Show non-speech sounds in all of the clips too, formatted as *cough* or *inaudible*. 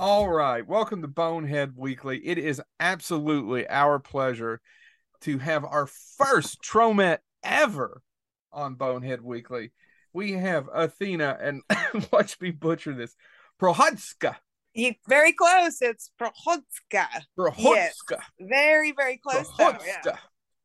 All right. Welcome to Bonehead Weekly. It is absolutely our pleasure to have our first Tromette ever on Bonehead Weekly. We have Athena and *coughs* watch me butcher this. Prohodska. You, very close. It's Prohodska. Prohodska. Yes. Very, very close. though, yeah.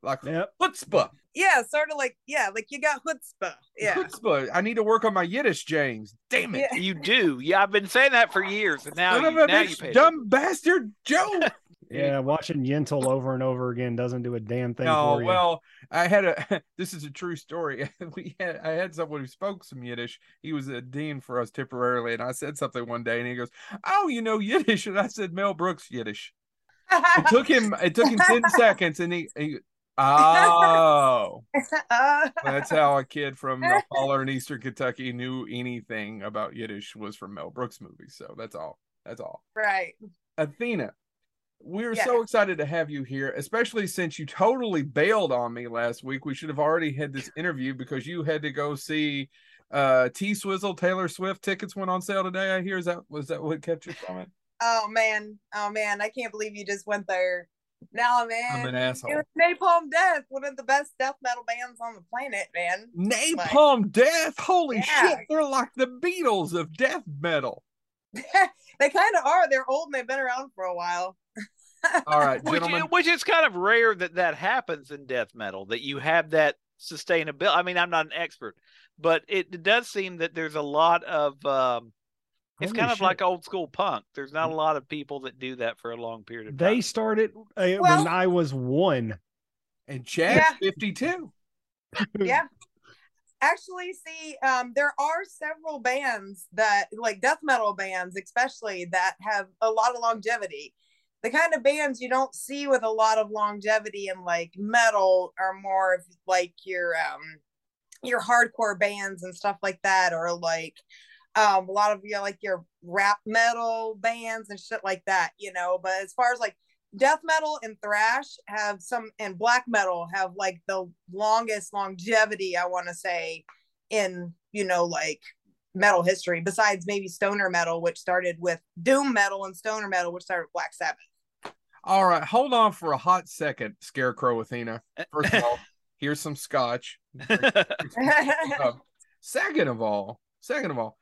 Like Yep. chutzpah. Yeah, sort of like yeah, like you got chutzpah. Yeah. Chutzpah. I need to work on my Yiddish, James. Damn it. Yeah. You do. Yeah, I've been saying that for years, and now Son you, of a now you bitch, pay. dumb bastard, Joe. *laughs* Yeah, watching Yentl over and over again doesn't do a damn thing No, for you. well, I had a. *laughs* This is a true story. *laughs* We had I had someone who spoke some Yiddish. He was a dean for us temporarily, and I said something one day, and he goes, "Oh, you know Yiddish," and I said Mel Brooks Yiddish. It took him. It took him ten seconds, and he. he oh, *laughs* Uh, that's how a kid from *laughs* uh, Holler in Eastern Kentucky knew anything about Yiddish was from Mel Brooks movies. So that's all. That's all. right. Athena, we're Yeah. so excited to have you here, especially since you totally bailed on me last week. We should have already had this interview because you had to go see uh T Swizzle Taylor Swift tickets went on sale today. I hear is that was that what kept you from it? Oh man. Oh man. I can't believe you just went there. No man. I'm an asshole. It was Napalm Death, one of the best death metal bands on the planet, man. Napalm Death, holy Yeah. shit! They're like the Beatles of death metal. *laughs* they kind of are. They're old and they've been around for a while. *laughs* All right, which, gentlemen. which is kind of rare that that happens in death metal that you have that sustainability. I mean, I'm not an expert, but it, it does seem that there's a lot of. Um, it's Holy kind of shit. like old school punk. There's not a lot of people that do that for a long period of time. they started uh, Well- when I was one. And Chad's Yeah. 52. *laughs* yeah actually see um there are several bands that like death metal bands especially that have a lot of longevity the kind of bands you don't see with a lot of longevity in like metal are more of like your um your hardcore bands and stuff like that or like um a lot of your like your rap metal bands and shit like that you know but as far as like death metal and thrash have some and black metal have like the longest longevity i want to say in you know like metal history besides maybe stoner metal which started with doom metal and stoner metal which started with black sabbath All right, hold on for a hot second, Scarecrow Athena. *laughs* First of all, here's some scotch. *laughs* Second of all, second of all,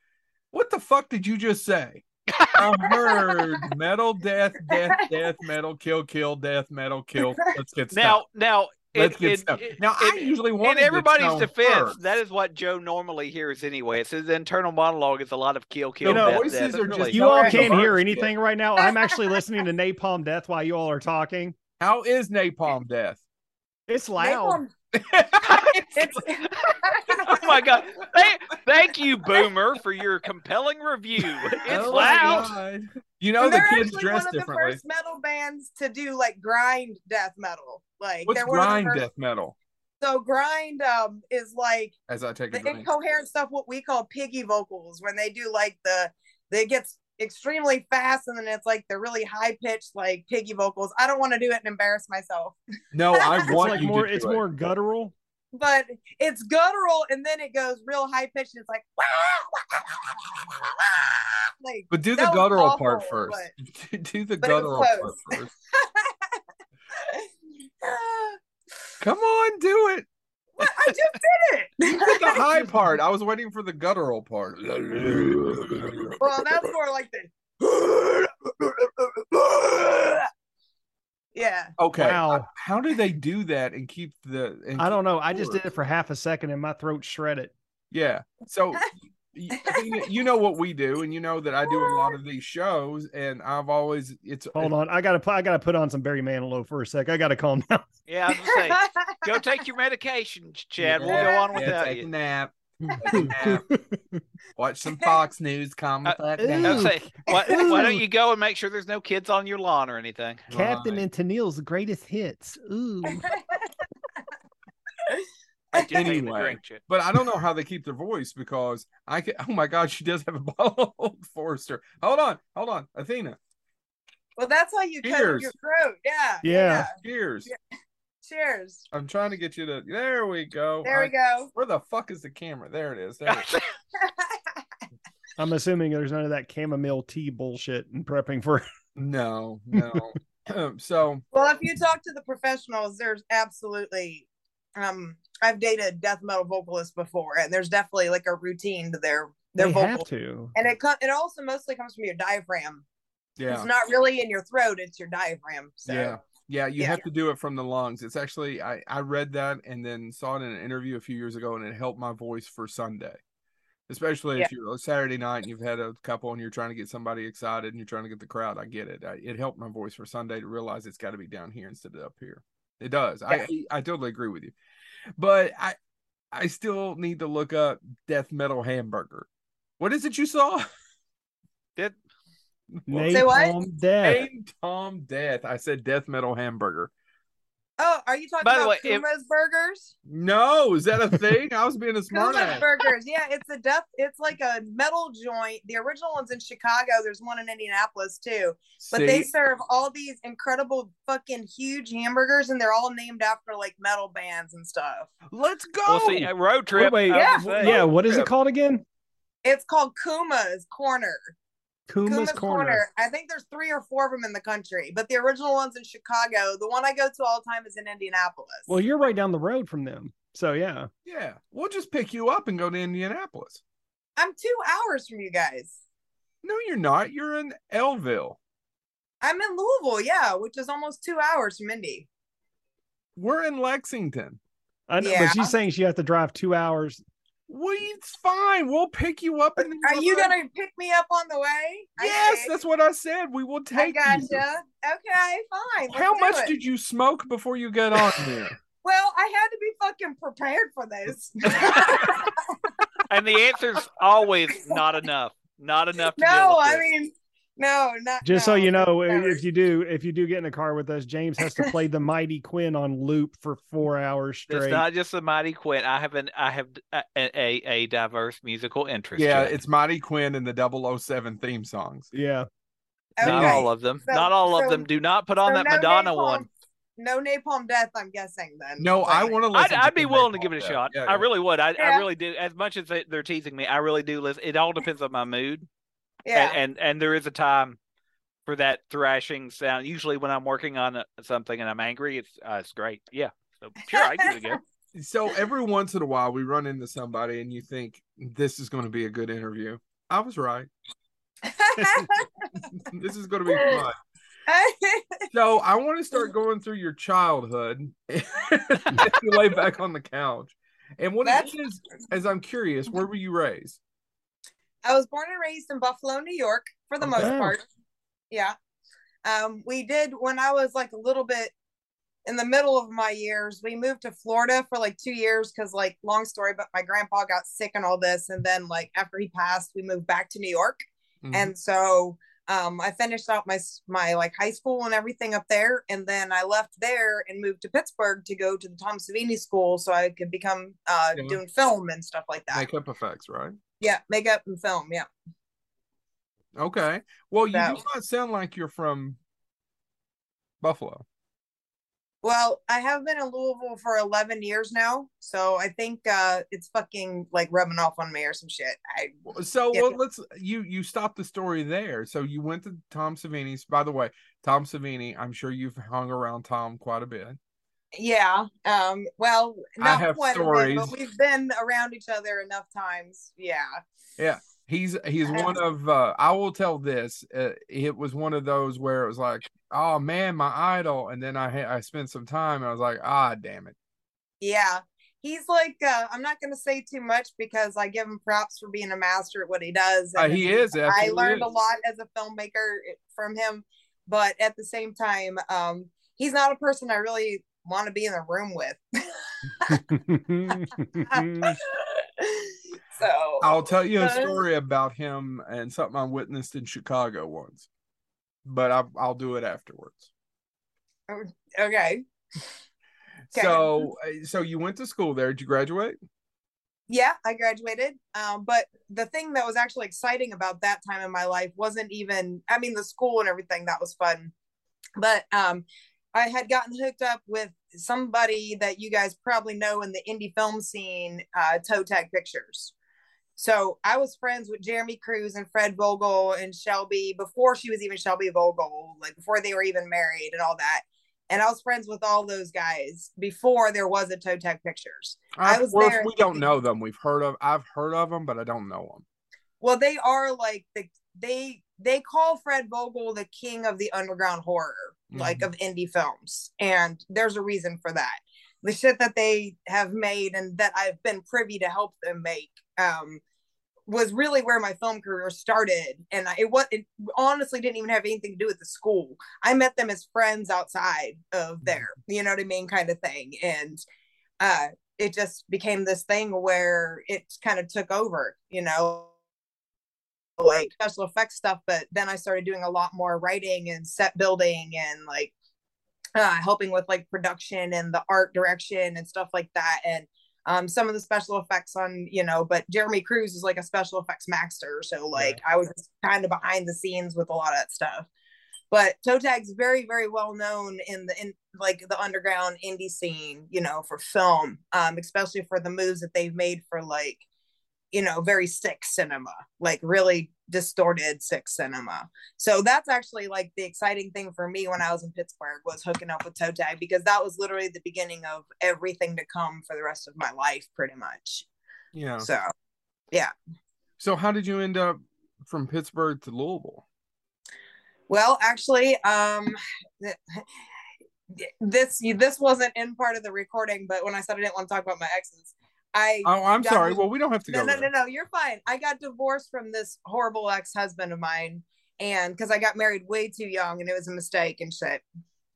what the fuck did you just say? I heard metal, death, death, death, metal, kill, kill, death, metal, kill. Let's get *laughs* now, stuff. now, Let's it- get it- stuff. it- Now, I usually want in everybody's defense, that is what Joe normally hears anyway. It's his internal monologue is a lot of kill, kill, You know, death, voices death. are just really- You all can't hear anything right now. I'm actually listening to Napalm Death while you all are talking. How is napalm death? It's loud. *laughs* it's *laughs* *laughs* oh my god! Thank, thank you, Boomer, for your compelling review. It's Oh loud. You know the they're kids actually dress one of the differently. first metal bands to do like grind death metal. Like What's they're one of the grind first- death metal? So grind um is like As I take the drink. incoherent stuff what we call piggy vocals when they do like the they gets extremely fast and then it's like the really high pitched like piggy vocals. I don't want to do it and embarrass myself. No, I *laughs* want like you more. to do It's it. more guttural. But it's guttural and then it goes real high pitched and it's like like But do the guttural part awful, first. *laughs* *laughs* do the but it was guttural part first. *laughs* Come on, do it. I just did You it. did the high part. I was waiting for the guttural part. well, that's more like the yeah. Okay. Wow. How do they do that and keep the? And I keep don't know. I just did it for half a second and my throat shredded. Yeah. So *laughs* you- you know what we do, and you know that I do a lot of these shows, and I've always it's Hold on. I gotta. put- I gotta put on some Barry Manilow for a sec. I gotta calm down. Yeah, I was gonna say, *laughs* go take your medication, Chad. We'll go on Yeah, without take you. a nap. *laughs* Watch some Fox News. Calm the Uh, fuck Ooh. I down. was say, why, why don't you go and make sure there's no kids on your lawn or anything? Captain Right. and Tennille's greatest hits. Ooh. I just Anyway. drink, But I don't know how they keep their voice because I can. Oh my God, she does have a bottle of *laughs* Old Forester. Hold on, hold on, Athena. well, that's how you cut your throat. Yeah. Yeah. Cheers. Cheers. I'm trying to get you to. There we go. There I- we go. Where the fuck is the camera? There it is. There it is. *laughs* *laughs* I'm assuming there's none of that chamomile tea bullshit and prepping for. No, no. *laughs* so Well, if you talk to the professionals, there's absolutely um I've dated death metal vocalists before and there's definitely like a routine to their their they vocal. have to. And it co- it also mostly comes from your diaphragm. yeah, It's not really in your throat, it's your diaphragm. So yeah, yeah. You Yeah. have to do it from the lungs. It's actually I I read that and then saw it in an interview a few years ago, and it helped my voice for Sunday. Especially if you're a Saturday night and you've had a couple and you're trying to get somebody excited and you're trying to get the crowd. I get it. I, it helped my voice for Sunday to realize it's got to be down here instead of up here. It does. I I totally agree with you, but I I still need to look up death metal hamburger. What is it you saw? *laughs* That Say what? Napalm death. Name Tom Death. I said death metal hamburger. Oh, are you talking By the about way, if- Kuma's burgers? No, is that a thing? I was being a smart Kuma's ass. burgers. Yeah, it's a death it's like a metal joint. The original one's in Chicago. There's one in Indianapolis too. But they serve all these incredible fucking huge hamburgers and they're all named after like metal bands and stuff. Let's go. Well, see, a road trip. wait, I yeah, would say. Yeah, what is it called again? It's called Kuma's Corner. Kuma's, Kuma's Corner. Corner. I think there's three or four of them in the country, but the original one's in Chicago. The one I go to all the time is in Indianapolis. Well, you're right down the road from them. So yeah. Yeah, we'll just pick you up and go to Indianapolis. I'm two hours from you guys. No, you're not. You're in Elville. I'm in Louisville, yeah, which is almost two hours from Indy. We're in Lexington. I know, Yeah. but she's saying she has to drive two hours. We, it's fine. We'll pick you up. And Are you gonna pick me up on the way? Yes, see. that's what I said. We will take. I take gotcha. you. Okay, fine. let's How much it. did you smoke before you got on here? *laughs* Well, I had to be fucking prepared for this. *laughs* And the answer's always not enough. Not enough. To no, I mean, no, not Just so you know, never. if you do, if you do get in a car with us, James has to play the Mighty Quinn on loop for four hours it's straight. not just the mighty Quinn. I have an I have a, a, a diverse musical interest. yeah, Jim. it's Mighty Quinn and the 007 theme songs. yeah. not all of them. So- not all so- of them. Do not put on So that no Madonna napalm- one. No napalm death, I'm guessing then. No, I want to I'd, listen. I'd be willing to give it a shot. Yeah, I yeah. really would. I, I really do. As much as they're teasing me, I really do listen. It all depends on my mood, Yeah. and, and and there is a time for that thrashing sound. Usually, when I'm working on uh, something and I'm angry, it's uh, it's great. Yeah, so sure, I give it a go. *laughs* So every once in a while, we run into somebody and you think this is going to be a good interview. I was right. *laughs* this is going to be fun. *laughs* So I want to start going through your childhood. you lay back on the couch, and what That's- it is, as I'm curious, where were you raised? I was born and raised in Buffalo, New York, for the most part. Yeah. Um, we did when I was like a little bit in the middle of my years, we moved to Florida for like two years because, like, long story, but my grandpa got sick and all this. And then, like, after he passed, we moved back to New York. Mhm. And so um, I finished out my my like high school and everything up there, and then I left there and moved to Pittsburgh to go to the Tom Savini School so I could become uh, Yeah. doing film and stuff like that. makeup effects, right? Yeah, makeup and film. Yeah. Okay. Well, you do not sound like you're from Buffalo. Well, I have been in Louisville for 11 years now, so I think uh it's fucking like rubbing off on me or some shit. I So Yeah. well, let's you you stop the story there. So you went to Tom Savini's. By the way, Tom Savini, I'm sure you've hung around Tom quite a bit. Yeah. Um well, not quite a bit, stories. but we've been around each other enough times. Yeah. Yeah he's he's one of uh I will tell this. Uh, it was one of those where it was like, oh man, my idol, and then I I spent some time and I was like, ah, damn it. Yeah. He's like uh I'm not going to say too much because I give him props for being a master at what he does. Uh, he is. I learned a lot as a filmmaker from him, but at the same time, um he's not a person I really want to be in the room with. *laughs* so I'll tell you a story about him and something I witnessed in Chicago once, but I, I'll do it afterwards. okay. Okay. *laughs* So, uh, so you went to school there. Did you graduate? Yeah, I graduated. Um, but the thing that was actually exciting about that time in my life wasn't even, I mean, the school and everything, that was fun. But um, I had gotten hooked up with somebody that you guys probably know in the indie film scene, uh, Toe Tag Pictures. So I was friends with Jerami Cruise and Fred Vogel and Shelby before she was even Shelby Vogel, like before they were even married and all that. And I was friends with all those guys before there was a Toe Tag Pictures. I was well, there. We don't know them. We've heard of. I've heard of them, but I don't know them. Well, they are like the they they call Fred Vogel the king of the underground horror, mm-hmm. like of indie films, and there's a reason for that. The shit that they have made and that I've been privy to help them make um, was really where my film career started and it was it honestly didn't even have anything to do with the school i met them as friends outside of mm-hmm. there you know what i mean kind of thing and uh it just became this thing where it kind of took over you know like special effects stuff but then i started doing a lot more writing and set building and like uh helping with like production and the art direction and stuff like that and um, some of the special effects on, you know, but Jerami Cruise is like a special effects master. So like right. I was kind of behind the scenes with a lot of that stuff. But Toe Tag's very, very well known in the in like the underground indie scene, you know, for film, um, especially for the moves that they've made for like you know, very sick cinema, like really distorted sick cinema. So that's actually like the exciting thing for me when I was in Pittsburgh was hooking up with Toe Tag because that was literally the beginning of everything to come for the rest of my life, pretty much. Yeah. So, yeah. So how did you end up from Pittsburgh to Louisville? Well, actually, um, *laughs* this this wasn't in part of the recording, but when I said I didn't want to talk about my exes, I oh, I'm sorry. Well, we don't have to no, go. No, no, no, you're fine. I got divorced from this horrible ex-husband of mine, and because I got married way too young, and it was a mistake and shit.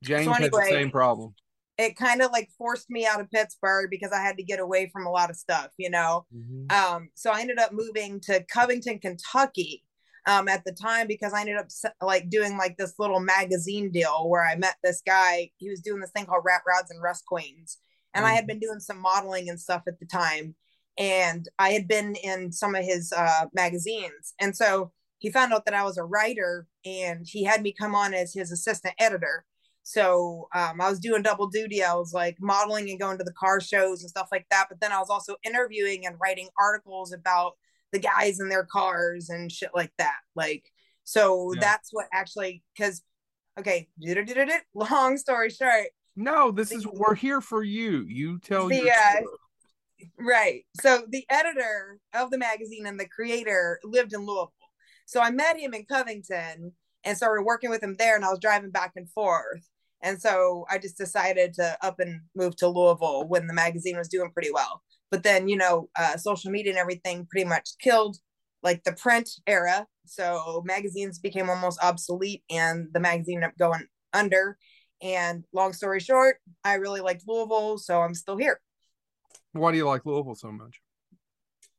James so anyway, had the same problem. It kind of like forced me out of Pittsburgh because I had to get away from a lot of stuff, you know. Mm-hmm. Um, so I ended up moving to Covington, Kentucky, um, at the time because I ended up like doing like this little magazine deal where I met this guy. He was doing this thing called Rat Rods and Rust Queens and mm I had mm-hmm. been doing some modeling and stuff at the time and i had been in some of his uh, magazines and so he found out that i was a writer and he had me come on as his assistant editor so um, i was doing double duty i was like modeling and going to the car shows and stuff like that but then i was also interviewing and writing articles about the guys in their cars and shit like that like so yeah. that's what actually because okay *laughs* long story short no, this is we're here for you. You tell the, uh, right. So the editor of the magazine and the creator lived in Louisville. So I met him in Covington and started working with him there and I was driving back and forth. And so I just decided to up and move to Louisville when the magazine was doing pretty well. But then, you know, uh, social media and everything pretty much killed like the print era. So magazines became almost obsolete and the magazine ended up going under. And long story short, I really liked Louisville, so I'm still here. Why do you like Louisville so much?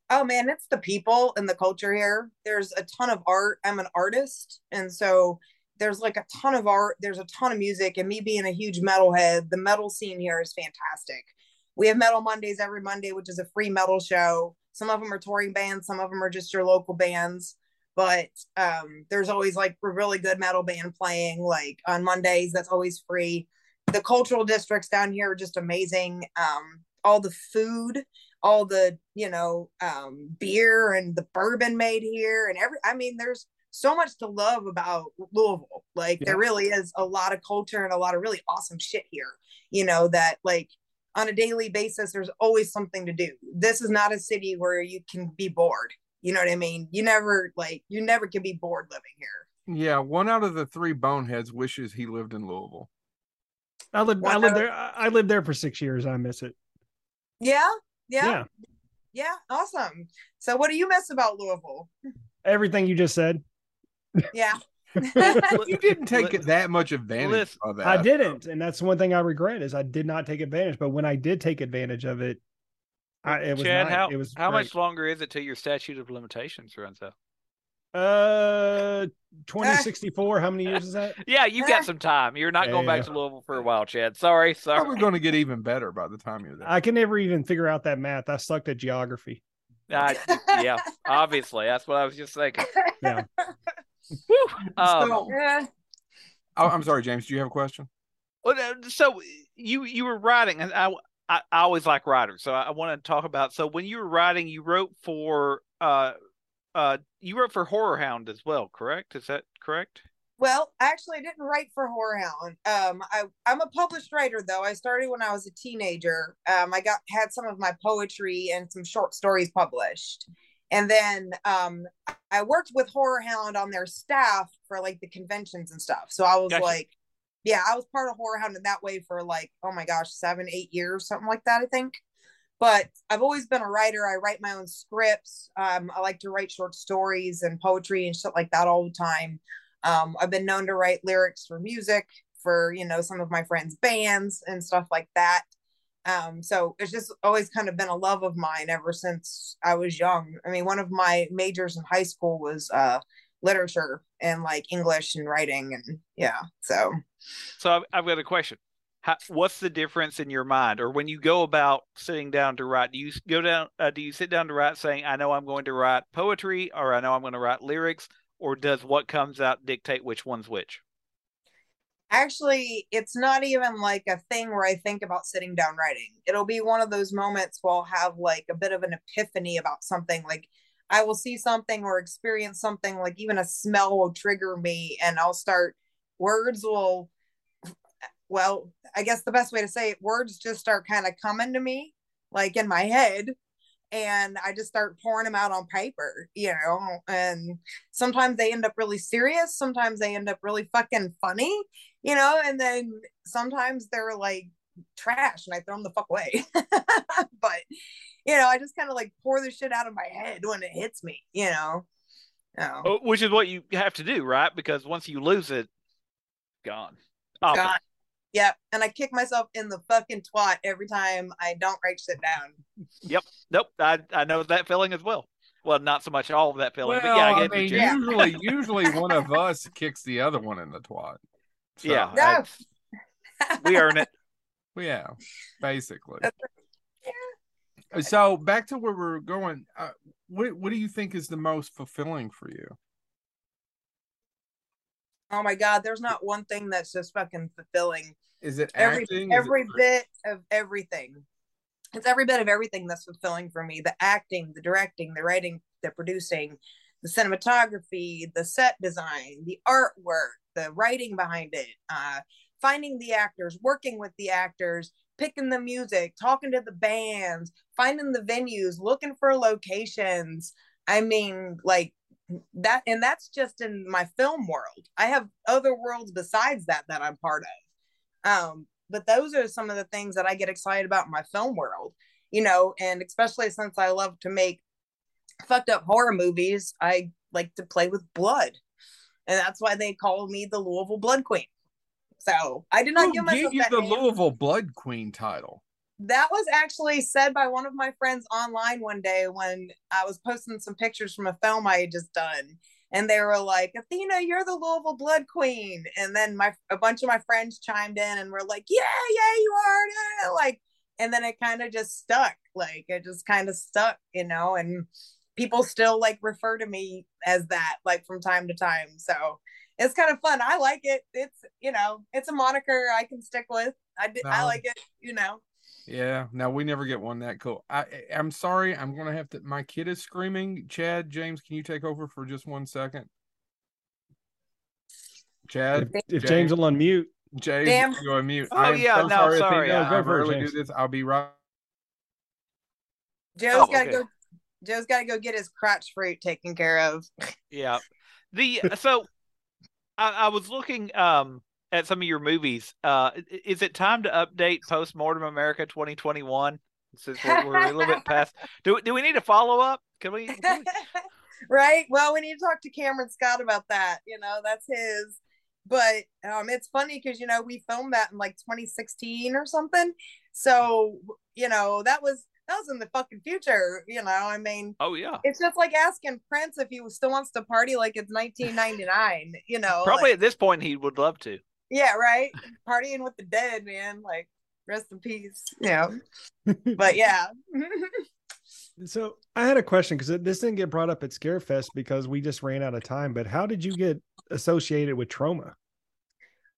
Oh man, it's the people and the culture here. There's a ton of art. I'm an artist, and so there's like a ton of art. There's a ton of music, and me being a huge metalhead, the metal scene here is fantastic. We have Metal Mondays every Monday, which is a free metal show. Some of them are touring bands, some of them are just your local bands but um, there's always like a really good metal band playing like on Mondays. That's always free. The cultural districts down here are just amazing. Um, all the food, all the you know um, beer and the bourbon made here, and every. I mean, there's so much to love about Louisville. Like yeah. there really is a lot of culture and a lot of really awesome shit here. You know that like on a daily basis, there's always something to do. This is not a city where you can be bored. You know what I mean? You never like you never can be bored living here. Yeah, one out of the three boneheads wishes he lived in Louisville. I lived I lived there I lived there for six years. I miss it. Yeah, yeah. Yeah. Yeah, awesome. So what do you miss about Louisville? Everything you just said. Yeah. *laughs* you didn't take it that much advantage of that. I didn't, and that's one thing I regret is I did not take advantage. But when I did take advantage of it, I, it was Chad, nice. how it was how great. much longer is it till your statute of limitations runs out? Uh, twenty sixty four. How many years is that? *laughs* yeah, you've got some time. You're not yeah, going back to Louisville for a while, Chad. Sorry, sorry. We're going to get even better by the time you're there. I can never even figure out that math. I sucked at geography. Uh, yeah, obviously, that's what I was just thinking. Yeah. Um, so, yeah. Oh, I'm sorry, James. Do you have a question? Well, uh, so you you were writing, and I I, I always like writers, so I, I want to talk about. So when you were writing, you wrote for uh uh you wrote for Horror Hound as well, correct? Is that correct? Well, actually, I didn't write for Horror Hound. Um, I, I'm a published writer, though. I started when I was a teenager. Um, I got had some of my poetry and some short stories published, and then um, I worked with Horror Hound on their staff for like the conventions and stuff. So I was gotcha. like, yeah, I was part of Horror Hound in that way for like, oh my gosh, seven, eight years, something like that, I think. But I've always been a writer. I write my own scripts. Um, I like to write short stories and poetry and shit like that all the time. Um, I've been known to write lyrics for music for, you know, some of my friends' bands and stuff like that. Um, so it's just always kind of been a love of mine ever since I was young. I mean, one of my majors in high school was uh, literature and like English and writing, and yeah. So, so I've, I've got a question. How, what's the difference in your mind, or when you go about sitting down to write? Do you go down? Uh, do you sit down to write, saying, "I know I'm going to write poetry," or "I know I'm going to write lyrics," or does what comes out dictate which one's which? Actually, it's not even like a thing where I think about sitting down writing. It'll be one of those moments where I'll have like a bit of an epiphany about something. Like I will see something or experience something, like even a smell will trigger me, and I'll start, words will, well, I guess the best way to say it, words just start kind of coming to me, like in my head and I just start pouring them out on paper, you know. And sometimes they end up really serious, sometimes they end up really fucking funny, you know, and then sometimes they're like trash and I throw them the fuck away. *laughs* but you know, I just kind of like pour the shit out of my head when it hits me, you know. Oh. oh which is what you have to do, right? Because once you lose it, gone. Oh, gone. Yep. And I kick myself in the fucking twat every time I don't write shit down. Yep. Nope. I, I know that feeling as well. Well, not so much all of that feeling, well, but yeah, I, I mean, usually, *laughs* usually one of us kicks the other one in the twat. So yeah. No. I, we earn it. *laughs* Yeah, basically. Yeah. So back to where we're going. Uh, what what do you think is the most fulfilling for you? Oh my god, there's not one thing that's just fucking fulfilling. Is it every acting? every it... bit of everything? It's every bit of everything that's fulfilling for me. The acting, the directing, the writing, the producing, the cinematography, the set design, the artwork, the writing behind it, uh, finding the actors, working with the actors, picking the music, talking to the bands, finding the venues, looking for locations. I mean, like that and that's just in my film world. I have other worlds besides that that i'm part of. Um but those are some of the things that i get excited about in my film world you know and especially since i love to make fucked up horror movies i like to play with blood. And that's why they call me the louisville blood queen so i did not Who give myself gave you the name. louisville blood queen title that was actually said by one of my friends online one day when I was posting some pictures from a film I had just done. And they were like, Athena, you're the Louisville Blood Queen. And then my a bunch of my friends chimed in and were like, Yeah, yeah, you are. Like, and then it kind of just stuck. Like it just kind of stuck, you know, and people still like refer to me as that, like from time to time. So it's kind of fun. I like it. It's you know, it's a moniker I can stick with. I did, I like it, you know. Yeah, Now we never get one that cool. I eh, eh, I'm sorry, I'm gonna have to. My kid is screaming. Chad, James, can you take over for just one second? Chad, if, if James, James will unmute, James, Damn. go unmute. Oh yeah, so no, sorry. sorry. I, I rarely do this. I'll be right. Joe's oh, gotta okay. go. Joe's gotta go get his crotch fruit taken care of. Yeah, *laughs* the so I, I was looking. Um, at some of your movies. Uh, is it time to update Postmortem America 2021? Since we're, we're a little bit past, *laughs* do do we need a follow up? Can we? Can we... *laughs* right. Well, we need to talk to Cameron Scott about that. You know, that's his. But um, it's funny because you know we filmed that in like 2016 or something. So you know that was that was in the fucking future. You know, I mean, oh yeah, it's just like asking Prince if he still wants to party like it's 1999. You know, probably like, at this point he would love to. Yeah, right. Partying with the dead, man. Like rest in peace. Yeah. but yeah. *laughs* *laughs* so I had a question because this didn't get brought up at Scarefest because we just ran out of time. But how did you get associated with Troma?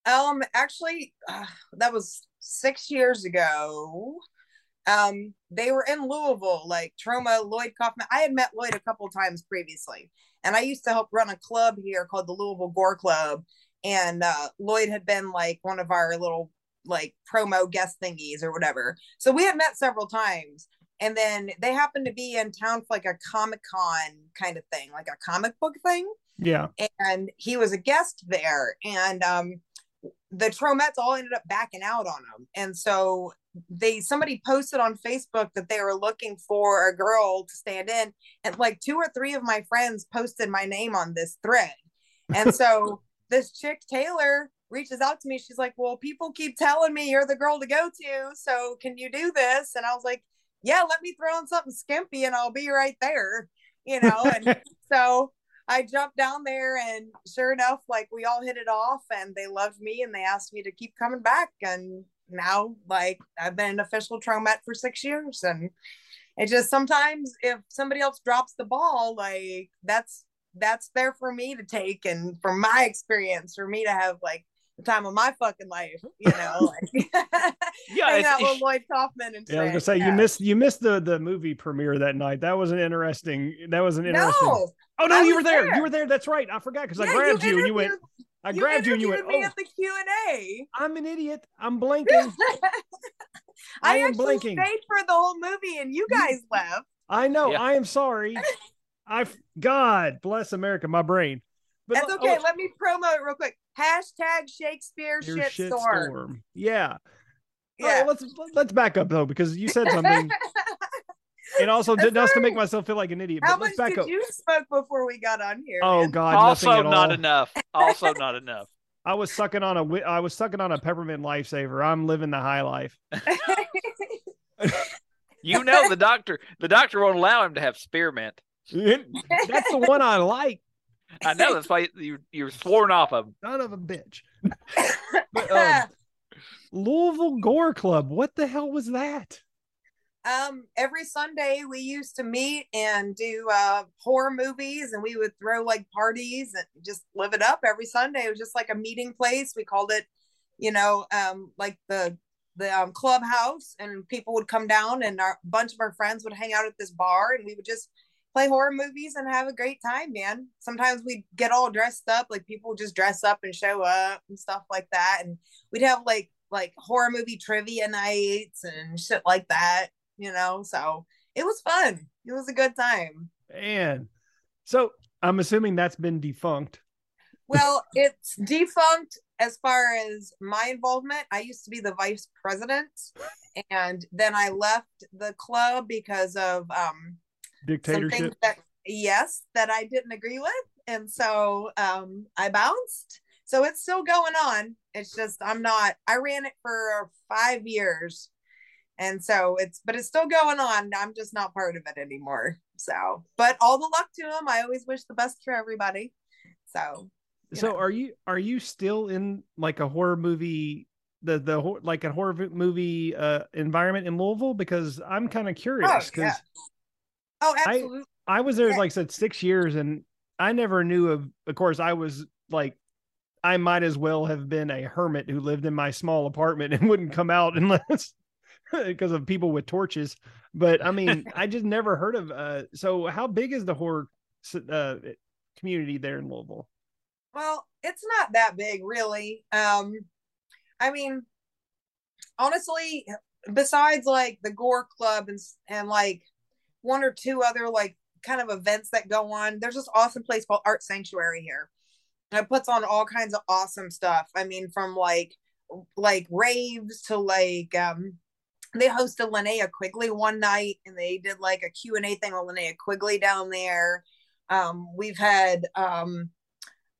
Um, actually, uh, that was six years ago. Um, they were in Louisville, like Troma, Lloyd Kaufman. I had met Lloyd a couple times previously, and I used to help run a club here called the Louisville Gore Club. And uh, Lloyd had been like one of our little like promo guest thingies or whatever. So we had met several times. And then they happened to be in town for like a Comic Con kind of thing, like a comic book thing. Yeah. And he was a guest there. And um, the Tromettes all ended up backing out on him. And so they somebody posted on Facebook that they were looking for a girl to stand in. And like two or three of my friends posted my name on this thread. And so *laughs* this chick Taylor reaches out to me. She's like, Well, people keep telling me you're the girl to go to. So can you do this? And I was like, Yeah, let me throw in something skimpy and I'll be right there. You know, and *laughs* so I jumped down there and sure enough, like we all hit it off and they loved me and they asked me to keep coming back. And now like I've been an official Tromette for six years. And it just sometimes if somebody else drops the ball, like that's that's there for me to take and from my experience for me to have like the time of my fucking life, you know, like *laughs* Yeah, hang out with *laughs* Lloyd Kaufman and Yeah, I was gonna say Yeah. you missed you missed the the movie premiere that night. That was an interesting. That was an interesting. No, oh no, I you were there. there. You were there. That's right. I forgot because I grabbed you, and you went. I grabbed you and you went. interviewed me Oh, at the Q and A. I'm an idiot. I'm *laughs* blanking. I I, am actually blanking. stayed for the whole movie, and you guys left. I know. Yeah. I am sorry. I God bless America, my brain. But That's oh, oh. okay. Let me promo it real quick. Hashtag Shakespeare your shitstorm. shitstorm. Yeah. Yeah. right, let's let's back up though because you said something. *laughs* It also That's did us to make myself feel like an idiot. How But much let's back did up. you smoke before we got on here? Oh man? God, also at not all. enough. Also not enough. *laughs* I was sucking on a I was sucking on a peppermint lifesaver. I'm living the high life. *laughs* You know the doctor. The doctor won't allow him to have spearmint. That's the one I like. I know that's why you you're sworn off of. 'em. Son of a bitch. *laughs* But, um, Louisville Gore Club. What the hell was that? um, every Sunday we used to meet and do uh horror movies, and we would throw like parties and just live it up every Sunday. It was just like a meeting place. We called it, you know, um, like the the um, clubhouse, and people would come down, and our bunch of our friends would hang out at this bar, and we would just play horror movies and have a great time, man. Sometimes we'd get all dressed up, like people just dress up and show up and stuff like that, and we'd have like like horror movie trivia nights and shit like that you know so it was fun it was a good time Man. So I'm assuming that's been defunct. well it's defunct as far as my involvement i used to be the vice president and then i left the club because of um Dictatorship. things that yes that i didn't agree with and so um i bounced so it's still going on it's just i'm not i ran it for five years and so it's but it's still going on i'm just not part of it anymore so but all the luck to them i always wish the best for everybody so So know. are you are you still in like a horror movie the the like a horror movie uh environment in Louisville because I'm kind of curious because yeah. Oh I- absolutely I was there Yeah. like I said six years and I never knew of of course I was like I might as well have been a hermit who lived in my small apartment and wouldn't come out unless *laughs* because of people with torches but I mean *laughs* I just never heard of uh so how big is the horror uh community there in Louisville Well, it's not that big, really. Um, I mean, honestly, besides like the Gore Club and and like one or two other like kind of events that go on, there's this awesome place called Art Sanctuary here. And it puts on all kinds of awesome stuff. I mean, from like like raves to like um they hosted Linnea Quigley one night and they did like a Q&A thing with Linnea Quigley down there. Um, we've had um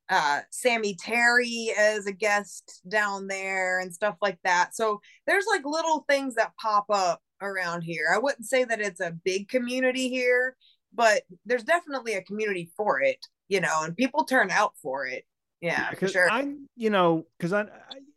uh Sammy Terry as a guest down there and stuff like that. So there's like little things that pop up around here. I wouldn't say that it's a big community here, but there's definitely a community for it, you know, and people turn out for it. Yeah, for 'cause sure. I, you know, because I, I,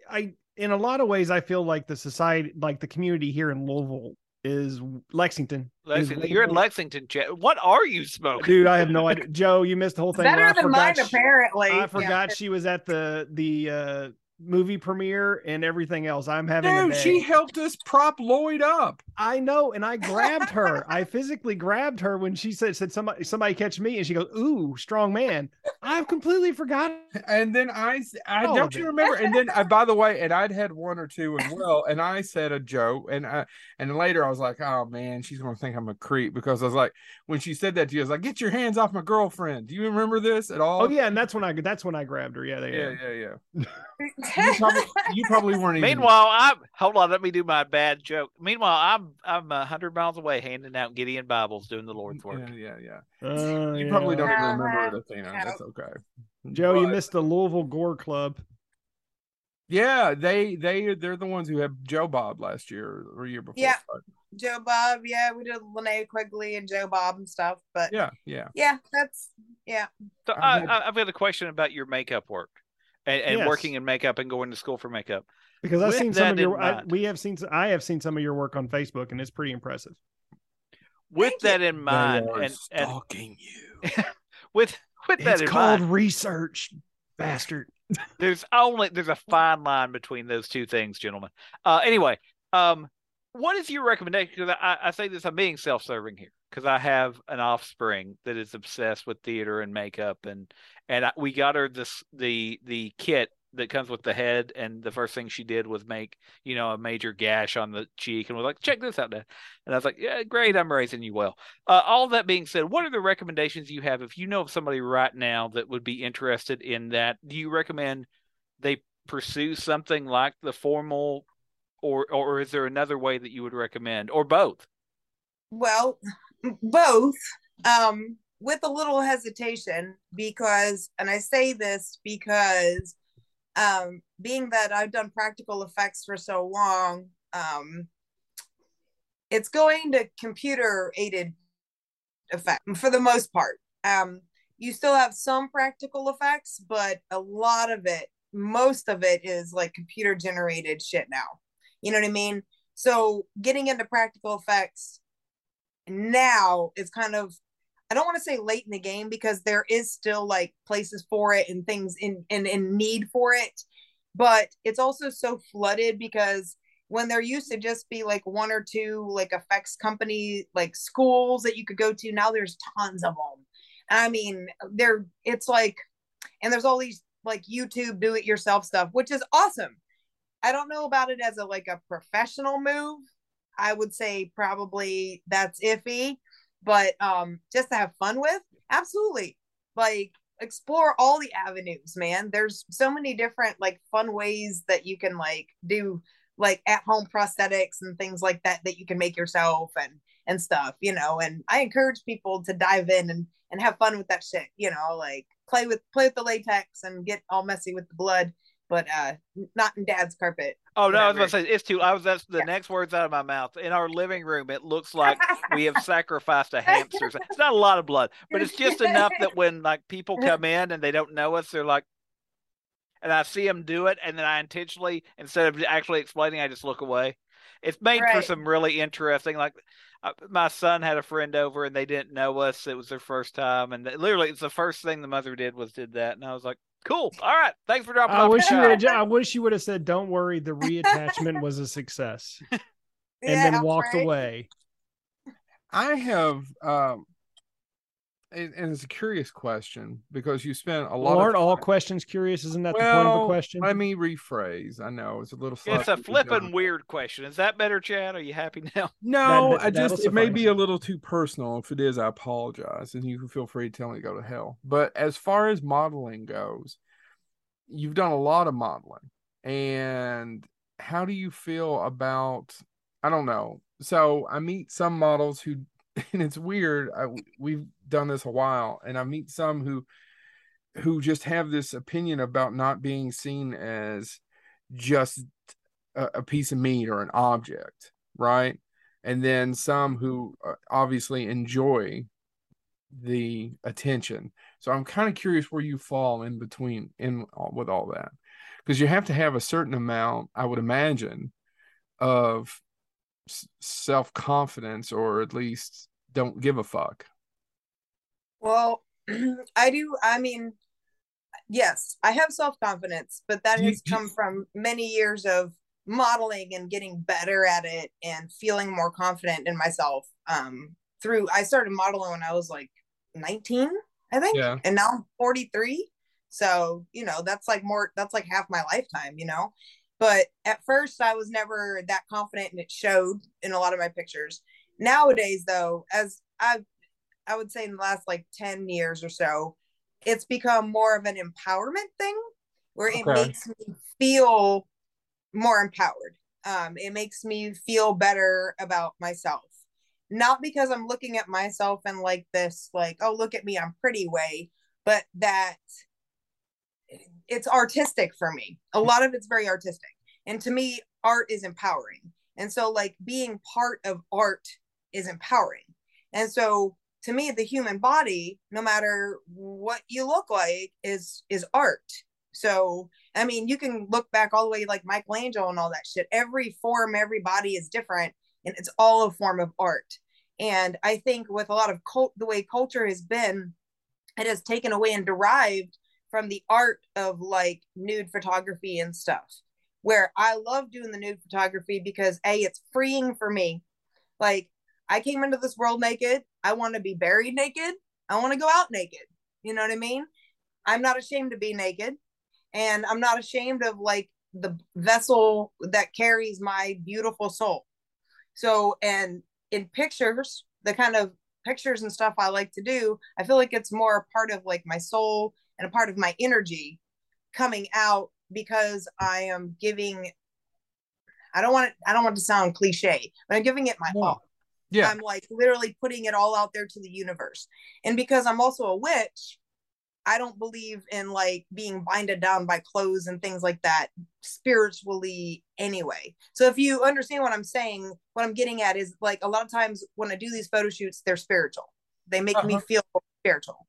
I, in a lot of ways, I feel like the society, like the community here in Louisville, is Lexington. Lexington, way you're in Lexington, Chet. What are you smoking? Dude, I have no idea. Joe, you missed the whole thing. Better I than mine, she- apparently. I Yeah. forgot she was at the the uh movie premiere and everything else. I'm having day. she helped us prop Lloyd up. I know, and I grabbed her. *laughs* I physically grabbed her when she said said somebody somebody catch me, and she goes, "Ooh, strong man." I've completely forgotten. And then I All don't you remember? And then, I, by the way, and I'd had one or two as well. And I said a joke, and I, and later I was like, oh man, she's gonna think I'm a creep because I was like, when she said that to you, I was like, get your hands off my girlfriend. Do you remember this at oh, all? Oh yeah, and that's when I that's when I grabbed her. Yeah, they, yeah, yeah, yeah. *laughs* You probably, you probably *laughs* weren't even. Meanwhile, I'm hold on. Let me do my bad joke. Meanwhile, I'm I'm a hundred miles away, handing out Gideon Bibles, doing the Lord's work. yeah, yeah, yeah. Uh, You yeah. probably don't even remember it, Athena. no. That's okay. Joe, you missed the Louisville Gore Club. Yeah, they they they're the ones who had Joe Bob last year or year before. Yeah. Joe Bob, yeah, we did Linnea Quigley and Joe Bob and stuff, but yeah, yeah, yeah. that's yeah. So I I, I, I've got a question about your makeup work and, and Yes. working in makeup and going to school for makeup. Because I've With seen some that of your, I, we have seen, I have seen some of your work on Facebook, and it's pretty impressive. With Thank that in mind, they are and, and you. *laughs* with with that It's in called mind, research, bastard. there's only there's a fine line between those two things, gentlemen. Uh, anyway, um, what is your recommendation? Because I, I say this, I'm being self-serving here because I have an offspring that is obsessed with theater and makeup, and and I, we got her this the the kit that comes with the head, and the first thing she did was make you know a major gash on the cheek, and was like, check this out, Dad. And I was like, yeah, great, I'm raising you well. Uh, all that being said, what are the recommendations you have if you know of somebody right now that would be interested in that? Do you recommend they pursue something like the formal, or or is there another way that you would recommend, or both? Well, both. Um, with a little hesitation because, and I say this because, um, being that I've done practical effects for so long, um, it's going to computer aided effect for the most part. Um, you still have some practical effects, but a lot of it, most of it is like computer generated shit now. You know what I mean? So getting into practical effects now is kind of I don't want to say late in the game because there is still like places for it and things in in, in need for it, but it's also so flooded because when there used to just be like one or two like effects company like schools that you could go to, now there's tons of them. I mean, there it's like, and there's all these like YouTube do it yourself stuff, which is awesome. I don't know about it as a like a professional move. I would say probably that's iffy, but um just to have fun with, absolutely. Like explore all the avenues, man. There's so many different like fun ways that you can like do like at home prosthetics and things like that that you can make yourself and and stuff, you know. And I encourage people to dive in and and have fun with that shit, you know, like play with play with the latex and get all messy with the blood, but uh not in dad's carpet. Oh no, I was gonna say it's too. I was that's the Yeah. next words out of my mouth. In our living room, it looks *laughs* like we have sacrificed a hamster. It's not a lot of blood, but it's just enough that *laughs* when like people come in and they don't know us, they're like, and I see them do it, and then I intentionally, instead of actually explaining, I just look away. It's made for some really interesting. Like uh, my son had a friend over, and they didn't know us. It was their first time, and they, literally, it's the first thing the mother did was did that, and I was like, "Cool, all right, thanks for dropping I off." wish you *laughs* would. child." I wish you would have said, "Don't worry, the reattachment was a success," *laughs* and Yeah, then walked right? away. I have, um, and, and it's a curious question because you spent a lot. Well, aren't of all questions curious? Isn't that the point of a question? Let me rephrase. I know it's a little. It's a slightly flippin' weird question. Is that better, Chad? Are you happy *laughs* now? No, That- I that'll just it may be a little too personal. If it is, I apologize, and you can feel free to tell me to go to hell. But as far as modeling goes, you've done a lot of modeling, and how do you feel about? I don't know. So I meet some models who, *laughs* and it's weird. I, we've done this a while, and I meet some who, who just have this opinion about not being seen as just a, a piece of meat or an object, right? and then some who uh, obviously enjoy the attention. So I'm kind of curious where you fall in between in with all that, because you have to have a certain amount, I would imagine, of self confidence, or at least don't give a fuck. Well, *clears throat* I do. I mean, Yes, I have self confidence, but that has come from many years of modeling and getting better at it and feeling more confident in myself. Um, through I started modeling when I was like 19, I think, Yeah. and now I'm 43. So you know that's like more that's like half my lifetime, you know. But at first, I was never that confident, and it showed in a lot of my pictures. Nowadays, though, as I've I would say in the last like 10 years or so, it's become more of an empowerment thing where it Okay. makes me feel more empowered. Um, it makes me feel better about myself. Not because I'm looking at myself in like this, like, oh, look at me, I'm pretty way, but that it's artistic for me. A lot of it's very artistic. And to me, art is empowering. And so, like, being part of art is empowering. And so, to me, the human body, no matter what you look like, is is art. So, I mean, you can look back all the way like Michelangelo and all that shit. Every form, every body is different, and it's all a form of art. And I think with a lot of cult, the way culture has been, it has taken away and derived from the art of like nude photography and stuff. Where I love doing the nude photography because a it's freeing for me. Like I came into this world naked. I want to be buried naked. I want to go out naked. You know what I mean? I'm not ashamed to be naked and I'm not ashamed of like the vessel that carries my beautiful soul. So, and in pictures, the kind of pictures and stuff I like to do, I feel like it's more a part of like my soul and a part of my energy coming out because I am giving I don't want it, I don't want to sound cliche, but I'm giving it my No. all. Yeah. I'm like literally putting it all out there to the universe. And because I'm also a witch, I don't believe in like being binded down by clothes and things like that spiritually anyway. So if you understand what I'm saying, what I'm getting at is like a lot of times when I do these photo shoots, they're spiritual. They make me Uh-huh. feel spiritual.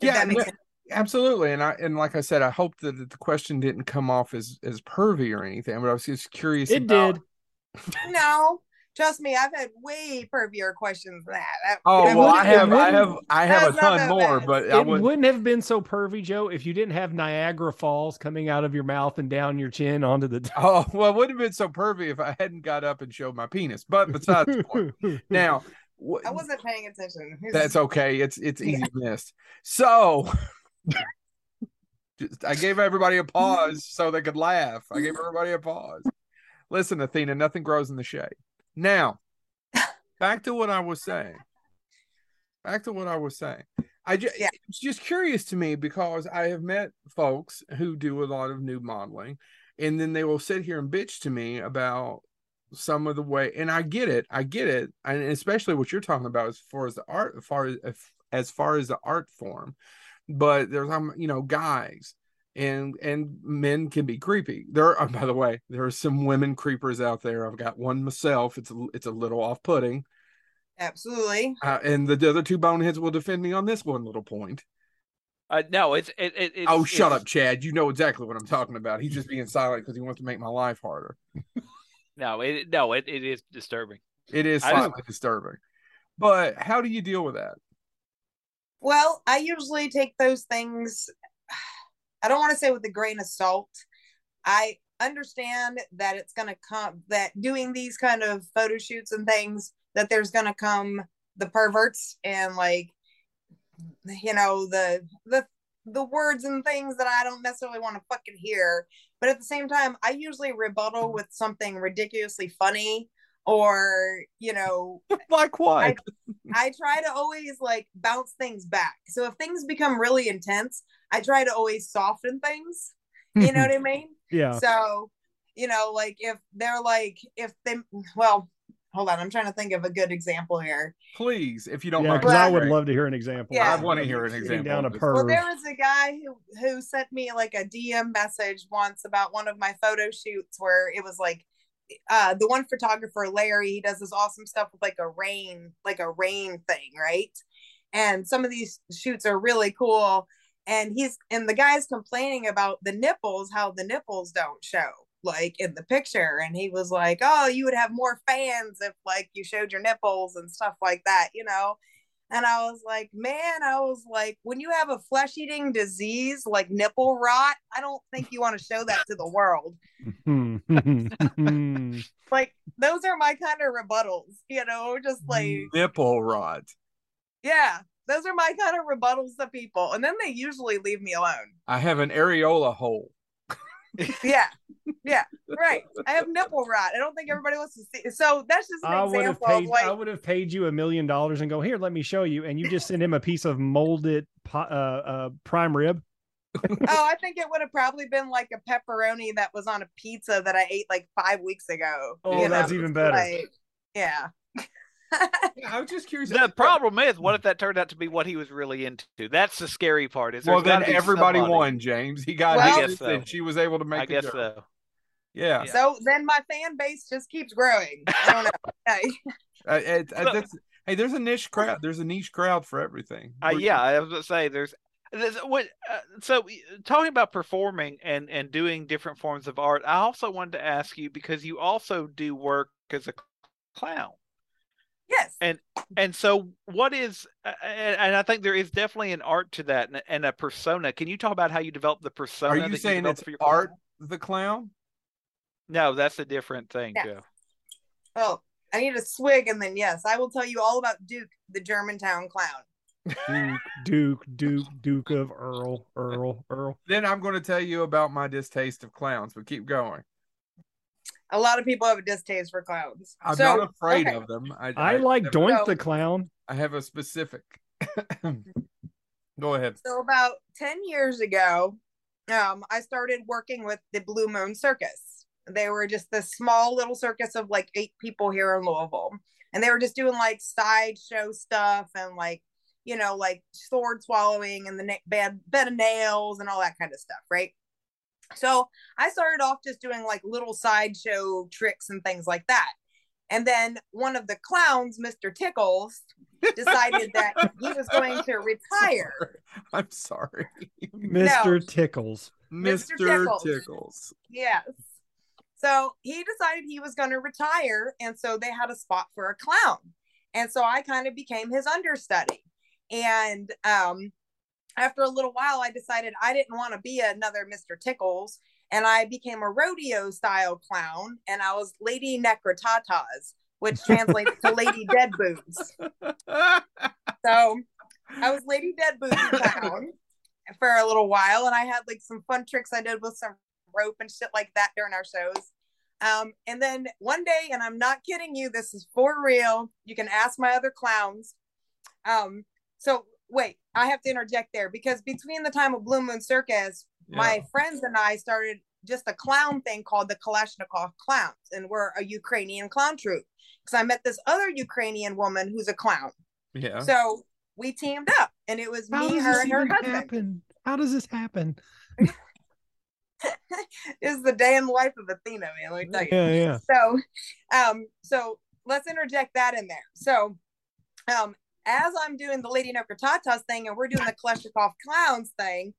If Yeah, that makes no- sense. Absolutely, and I and like I said, I hope that the question didn't come off as as pervy or anything, but I was just curious. It about- did. *laughs* No, trust me, I've had way pervier questions than that. That- Oh that well, I have, I have, I have a ton more, bad. but I It would. wouldn't have been so pervy, Joe, if you didn't have Niagara Falls coming out of your mouth and down your chin onto the. *laughs* Oh well, it wouldn't have been so pervy if I hadn't got up and showed my penis. But besides the point, *laughs* now I wasn't paying attention. that's okay. It's it's easy missed. So. Just, I gave everybody a pause so they could laugh. I gave everybody a pause. Listen, Athena, nothing grows in the shade. Now, back to what I was saying. Back to what I was saying. I just Yeah. it's just curious to me because I have met folks who do a lot of nude modeling, and then they will sit here and bitch to me about some of the way. And I get it, I get it, and especially what you're talking about as far as the art, as far as as far as the art form. But there's um, you know, guys and and men can be creepy. There, are, *laughs* by the way, there are some women creepers out there. I've got one myself. It's a, it's a little off putting. Absolutely. Uh, and the other two boneheads will defend me on this one little point. Uh, no, it's it, it it's, oh, shut it's- up, Chad. You know exactly what I'm talking about. He's just being silent because he wants to make my life harder. *laughs* No, it no, it, it is disturbing. It is I slightly disturbing. But how do you deal with that? Well, I usually take those things, *sighs* I don't want to say with a grain of salt. I understand that it's going to come, that doing these kind of photo shoots and things, that there's going to come the perverts and like, you know, the, the, the words and things that I don't necessarily want to fucking hear. But at the same time, I usually rebuttal with something ridiculously funny or, you know, *laughs* like what? I- I try to always like bounce things back. So if things become really intense, I try to always soften things. You know mm-hmm. what I mean? yeah. So, you know, like if they're like, if they, well, hold on, I'm trying to think of a good example here. Please, if you don't Yeah, mind. because I would love to hear an example. Yeah. I want to hear an example. down a of perv. Well, there was a guy who who sent me like a DM message once about one of my photo shoots where it was like uh the one photographer Larry, he does this awesome stuff with like a rain, like a rain thing, right? And some of these shoots are really cool. And he's and the guy's complaining about the nipples, how the nipples don't show like in the picture. And he was like, Oh, you would have more fans if like you showed your nipples and stuff like that, you know. And I was like, man, I was like, when you have a flesh eating disease like nipple rot, I don't think you want to show that to the world. *laughs* *laughs* like, those are my kind of rebuttals, you know, just like nipple rot. Yeah, those are my kind of rebuttals to people. And then they usually leave me alone. I have an areola hole. Yeah, *laughs* yeah, right. I have nipple rot. I don't think everybody wants to see. So that's just an I would have example paid. of like, I would have paid you a million dollars and go here. Let me show you, and you just send him a piece of molded uh, uh, prime rib. *laughs* oh, I think it would have probably been like a pepperoni that was on a pizza that I ate like five weeks ago. Oh, that's know? even better. Like, yeah. Yeah, I was just curious. The problem is, what if that turned out to be what he was really into? That's the scary part. Is Well, then everybody somebody- won, James. He got Well- his, so. and she was able to make it. I guess joke. so. Yeah. Yeah. So then my fan base just keeps growing. I don't know. *laughs* Hey. Uh, it- uh, Look- that's- hey, there's a niche crowd. There's a niche crowd for everything. Uh, yeah, I was going to say there's, there's what. Uh, so uh, talking about performing and and doing different forms of art, I also wanted to ask you because you also do work as a clown. Yes. And and so what is uh, and, and I think there is definitely an art to that and, and a persona. Can you talk about how you develop the persona? Are that you saying develop it's for your art, persona? the clown? No, that's a different thing, Yeah. Joe. Oh, I need a swig and then yes, I will tell you all about Duke, the Germantown clown. Duke, Duke, Duke, Duke of Earl, Earl, Earl. Then I'm going to tell you about my distaste of clowns, but keep going. A lot of people have a distaste for clowns. I'm so, not afraid okay. of them. I, I like have- Doink So- the clown. I have a specific. *coughs* Go ahead. So about 10 years ago, um, I started working with the Blue Moon Circus. They were just this small little circus of like eight people here in Louisville. And they were just doing like sideshow stuff and like, you know, like sword swallowing and the na- bed, bed of nails and all that kind of stuff, right? So I started off just doing like little sideshow tricks and things like that. And then one of the clowns, Mr. Tickles, decided that he was going to *laughs* retire. I'm sorry. Mr. Tickles. Mr. Mr. Tickles. Tickles. Yes. So he decided he was going to retire. And so they had a spot for a clown. And so I kind of became his understudy. And um, after a little while, I decided I didn't want to be another Mr. Tickles. And I became a rodeo style clown. And I was Lady Necrotatas, which translates to Lady *laughs* Dead Boobs. So I was Lady Dead Booty *laughs* Clown for a little while, and I had like some fun tricks I did with some rope and shit like that during our shows. Um, and then one day, and I'm not kidding you, this is for real. You can ask my other clowns. Um, so wait, I have to interject there because between the time of Blue Moon Circus, my friends and I started just a clown thing called the Kalashnikov Clowns, and we're a Ukrainian clown troupe. Because I met this other Ukrainian woman who's a clown. yeah. So we teamed up, and it was How me, her, and her husband. happen? How does this happen? *laughs* is the day in the life of Athena, man. Let me tell you. Yeah, yeah. So, um, so let's interject that in there. So, um, as I'm doing the Lady Nokratatas thing and we're doing the Kalashnikov clowns thing,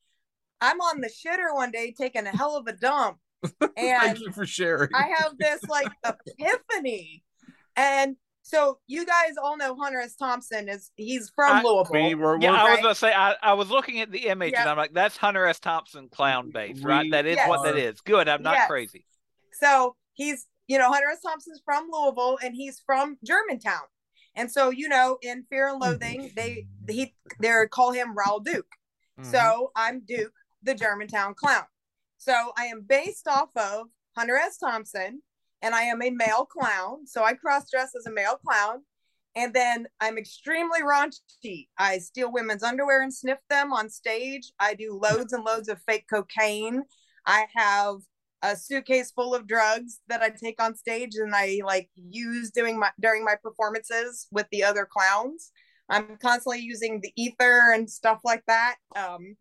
I'm on the shitter one day taking a hell of a dump, and *laughs* Thank you for sharing. I have this like *laughs* epiphany, and so you guys all know Hunter S. Thompson is he's from I- Louisville. we were Yeah, I was going to say I, I was looking at the image Yeah. and I'm like, that's Hunter S. Thompson clown base, right? We That is Yes. what that is. Good. I'm not Yes. crazy. So he's, you know, Hunter S. Thompson's from Louisville and he's from Germantown. And so, you know, in Fear and Loathing, they he they call him Raul Duke. Mhm. So I'm Duke, the Germantown clown. So I am based off of Hunter S. Thompson, and I am a male clown. So I cross dress as a male clown. And then I'm extremely raunchy. I steal women's underwear and sniff them on stage. I do loads and loads of fake cocaine. I have a suitcase full of drugs that I take on stage and I like use doing my during my performances with the other clowns. I'm constantly using the ether and stuff like that. Um,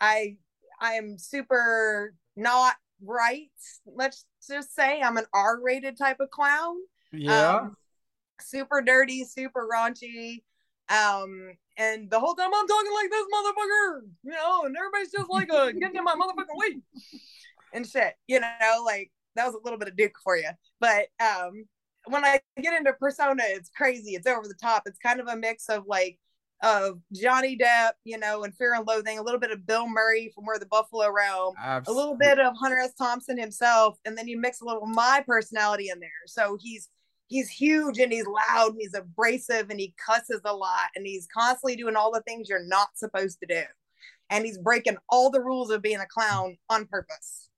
I I am super not right. Let's just say I'm an R-rated type of clown. yeah. Um, super dirty, super raunchy. Um, and the whole time I'm talking like this motherfucker, you know, and everybody's just like uh getting in my motherfucking way and shit, you know, like that was a little bit of Duke for you. But um when I get into persona, it's crazy, it's over the top. It's kind of a mix of like of Johnny Depp, you know, and Fear and Loathing, a little bit of Bill Murray from Where the Buffalo Roam, a little bit of Hunter S. Thompson himself, and then you mix a little of my personality in there. So he's he's huge and he's loud and he's abrasive and he cusses a lot and he's constantly doing all the things you're not supposed to do. And he's breaking all the rules of being a clown on purpose.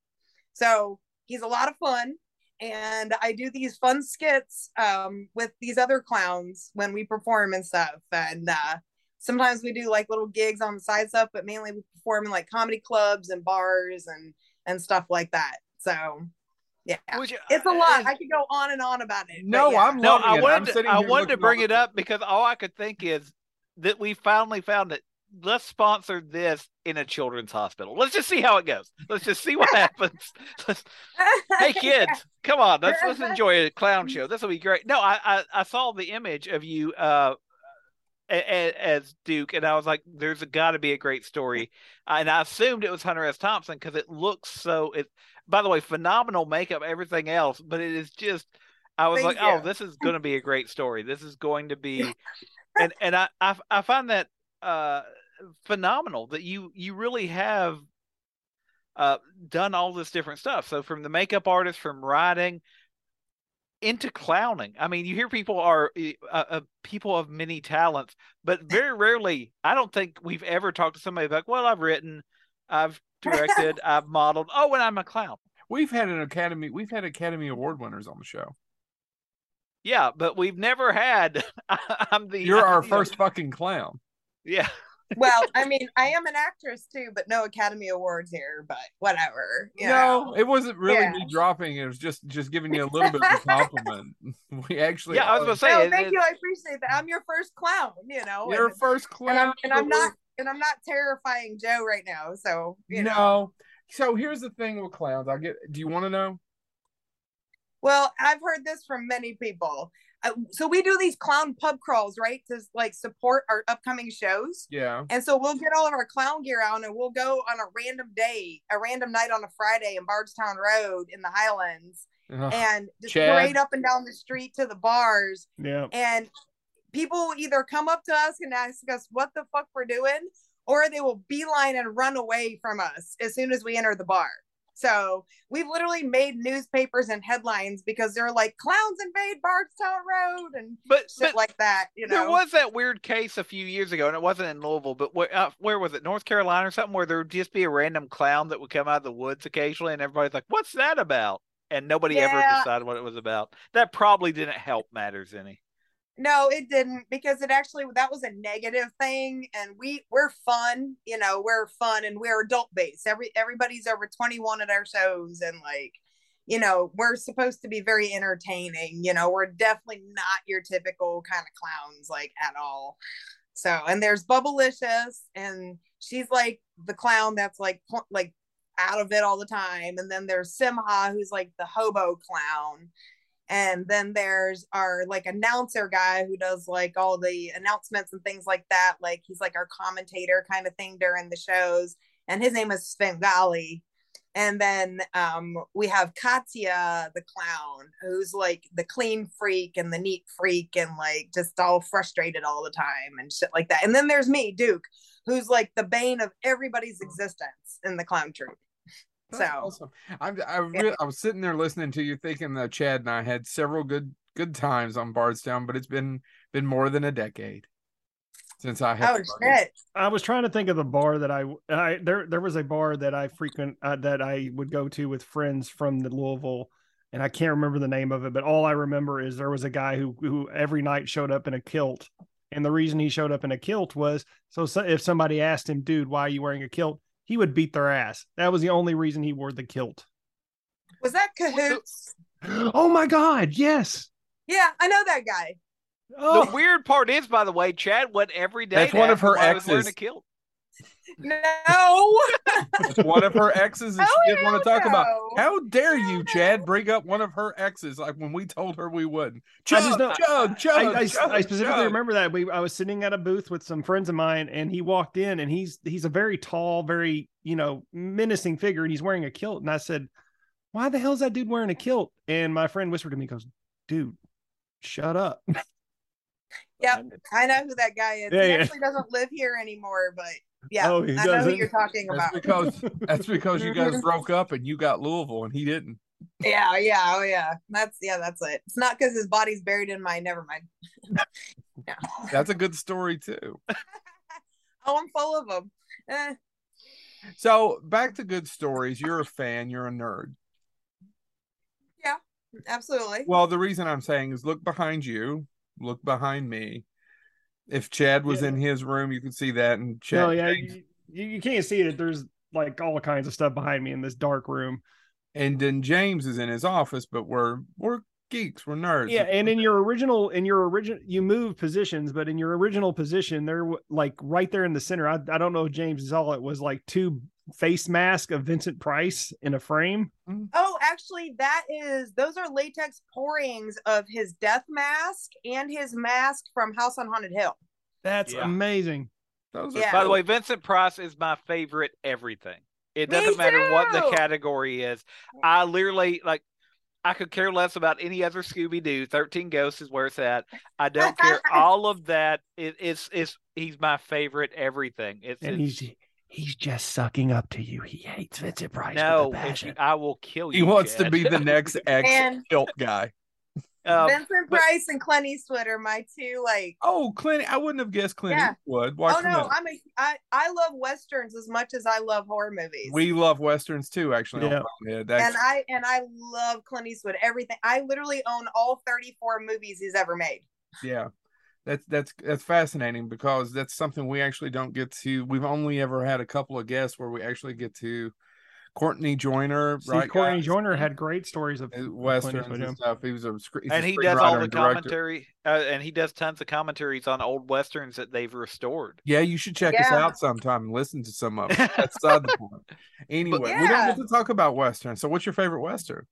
So he's a lot of fun. And I do these fun skits um, with these other clowns when we perform and stuff. And uh, sometimes we do like little gigs on the side stuff, but mainly we perform in like comedy clubs and bars and and stuff like that. So yeah, Which, it's a uh, lot. I could go on and on about it. No, yeah. I'm no. I wanted to, I wanted to bring it up because all I could think is that we finally found that let's sponsor this in a children's hospital. Let's just see how it goes. Let's just see what happens. *laughs* hey *laughs* kids, come on, let's let's enjoy a clown show. This will be great. No, I I, I saw the image of you uh as, as Duke, and I was like, "There's got to be a great story," and I assumed it was Hunter S. Thompson because it looks so. It, by the way, phenomenal makeup, everything else, but it is just. I was Thank like, oh, you. "Oh, this is going to be a great story. This is going to be," *laughs* and and I I, I find that uh phenomenal that you you really have uh done all this different stuff. So from the makeup artist, from writing, into clowning. I mean, you hear people are uh, uh, people of many talents, but *laughs* very rarely. I don't think we've ever talked to somebody like, "Well, I've written, I've directed, *laughs* I've modeled. Oh, and I'm a clown." We've had an Academy. We've had Academy Award winners on the show. Yeah, but we've never had. *laughs* I'm the. You're our first fucking clown. Yeah well, I mean, I am an actress too, but no Academy Awards here. But whatever. no, know. it wasn't really yeah. me dropping. It was just just giving you a little bit of a *laughs* compliment. *laughs* we actually. Yeah, I was gonna say. No, thank it, you. I appreciate that. I'm your first clown. You know, your and, first clown, and I'm, and I'm not and I'm not terrifying Joe right now. So you no. Know. So here's the thing with clowns. I get. Do you want to know? Well, I've heard this from many people. Uh, so we do these clown pub crawls, right, to like support our upcoming shows. Yeah. And so we'll get all of our clown gear out and we'll go on a random day, a random night on a Friday in Bardstown Road in the Highlands, and just Chad. parade up and down the street to the bars. Yeah. And people will either come up to us and ask us what the fuck we're doing, or they will beeline and run away from us as soon as we enter the bar. So we've literally made newspapers and headlines because they're like clowns invade Bardstown Road and but, shit but like that. You know, there was that weird case a few years ago, and it wasn't in Louisville, but where, uh, where was it? North Carolina or something, where there would just be a random clown that would come out of the woods occasionally, and everybody's like, "What's that about?" And nobody yeah. ever decided what it was about. That probably didn't help matters any. No, it didn't because it actually that was a negative thing and we we're fun, you know, we're fun and we're adult based. Every everybody's over 21 at our shows and like you know, we're supposed to be very entertaining, you know, we're definitely not your typical kind of clowns like at all. So, and there's Bubblicious and she's like the clown that's like like out of it all the time and then there's Simha who's like the hobo clown and then there's our like announcer guy who does like all the announcements and things like that like he's like our commentator kind of thing during the shows and his name is Svengali. And then um, we have Katya the clown who's like the clean freak and the neat freak and like just all frustrated all the time and shit like that. And then there's me Duke who's like the bane of everybody's existence in the clown troupe so awesome. I'm I really, I was sitting there listening to you, thinking that Chad and I had several good good times on Bardstown, but it's been been more than a decade since I had. Oh shit! I was trying to think of the bar that I, I there there was a bar that I frequent uh, that I would go to with friends from the Louisville, and I can't remember the name of it, but all I remember is there was a guy who who every night showed up in a kilt, and the reason he showed up in a kilt was so, so if somebody asked him, "Dude, why are you wearing a kilt?" He would beat their ass. That was the only reason he wore the kilt. Was that cahoots? *gasps* Oh my god, yes. Yeah, I know that guy. Oh. The weird part is, by the way, Chad went every day. That's one of her exes. Wearing a kilt. No. It's one of her exes and oh, she didn't want to talk about. How dare you, Chad, bring up one of her exes like when we told her we wouldn't. Chug, I just know, chug, chug, I, I, chug, I specifically chug. remember that. We I was sitting at a booth with some friends of mine and he walked in and he's he's a very tall, very, you know, menacing figure and he's wearing a kilt. And I said, Why the hell is that dude wearing a kilt? And my friend whispered to me, goes, Dude, shut up. Yep, *laughs* I know who that guy is. Yeah, he yeah. actually doesn't live here anymore, but yeah, Oh, he I know who you're talking about. That's because that's because you guys *laughs* broke up and you got Louisville and he didn't. Yeah, yeah, oh yeah. That's yeah, that's it. It's not because his body's buried in my. Never mind. *laughs* yeah. That's a good story too. *laughs* Oh, I'm full of them. Eh, So back to good stories. You're a fan. You're a nerd. Yeah, absolutely. Well, the reason I'm saying is look behind you, look behind me. If Chad was Yeah. in his room, you could see that. And Chad, No, yeah, you, you can't see it. There's like all kinds of stuff behind me in this dark room. and then James is in his office, but we're we're geeks, we're nerds. Yeah, and in your original, in your original, you move positions, but in your original position, there, w- like right there in the center, I, I don't know if James saw it was like two face mask of Vincent Price in a frame. Mm. Oh, actually, that is those are latex pourings of his death mask and his mask from House on Haunted Hill. That's Yeah. amazing. Those are Yeah. By the way, Vincent Price is my favorite everything. It doesn't matter what the category is. I literally like I could care less about any other Scooby Doo. Thirteen Ghosts is where it's at. I don't care. *laughs* All of that it, it's it's he's my favorite everything. It's, And it's he's he's just sucking up to you. He hates Vincent Price. no, with a passion. you, I will kill you. he wants to be the *laughs* next ex And- guy. Um, Vincent but- Price and Clint Eastwood are my two like. Oh, Clint! I wouldn't have guessed Clint Yeah. Eastwood. Why oh no, Clint? I'm a I I love westerns as much as I love horror movies. we love westerns too. Actually, on Yeah. That's and I and I love Clint Eastwood. Everything. I literally own all 34 movies he's ever made. yeah that's that's that's fascinating because that's something we actually don't get to we've only ever had a couple of guests where we actually get to courtney joyner See, right Courtney guys? Joyner had great stories of westerns and yeah. stuff he was a script and he does all the commentary, uh, and he does tons of commentaries on old westerns that they've restored. yeah you should check us out sometime and listen to some of them *laughs* that's beside the point anyway we don't Yeah. get to talk about western so what's your favorite western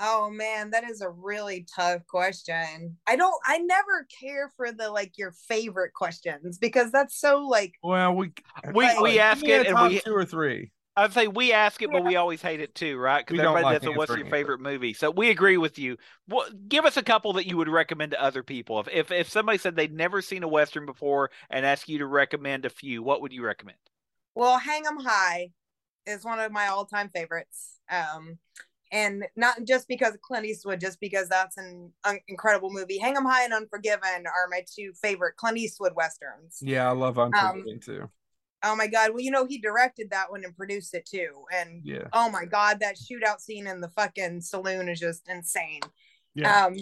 Oh man, that is a really tough question. I don't I never care for the like your favorite questions because that's so like well we We Like, we ask it, and we two or three I'd say we ask it, but we always hate it too, right? Because don't everybody like does a what's your favorite movie. So we agree with you. Well, give us a couple that you would recommend to other people. If if if somebody said they'd never seen a western before and asked you to recommend a few, what would you recommend? well, Hang 'em High is one of my all-time favorites. Um and not just because of Clint Eastwood, just because that's an un- incredible movie. Hang 'em High and Unforgiven are my two favorite Clint Eastwood westerns. yeah i love Um, unforgiven too Oh my god! Well, you know he directed that one and produced it too. And yeah oh my god, that shootout scene in the fucking saloon is just insane. Yeah. Um,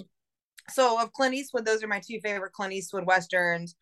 so of Clint Eastwood, those are my two favorite Clint Eastwood westerns.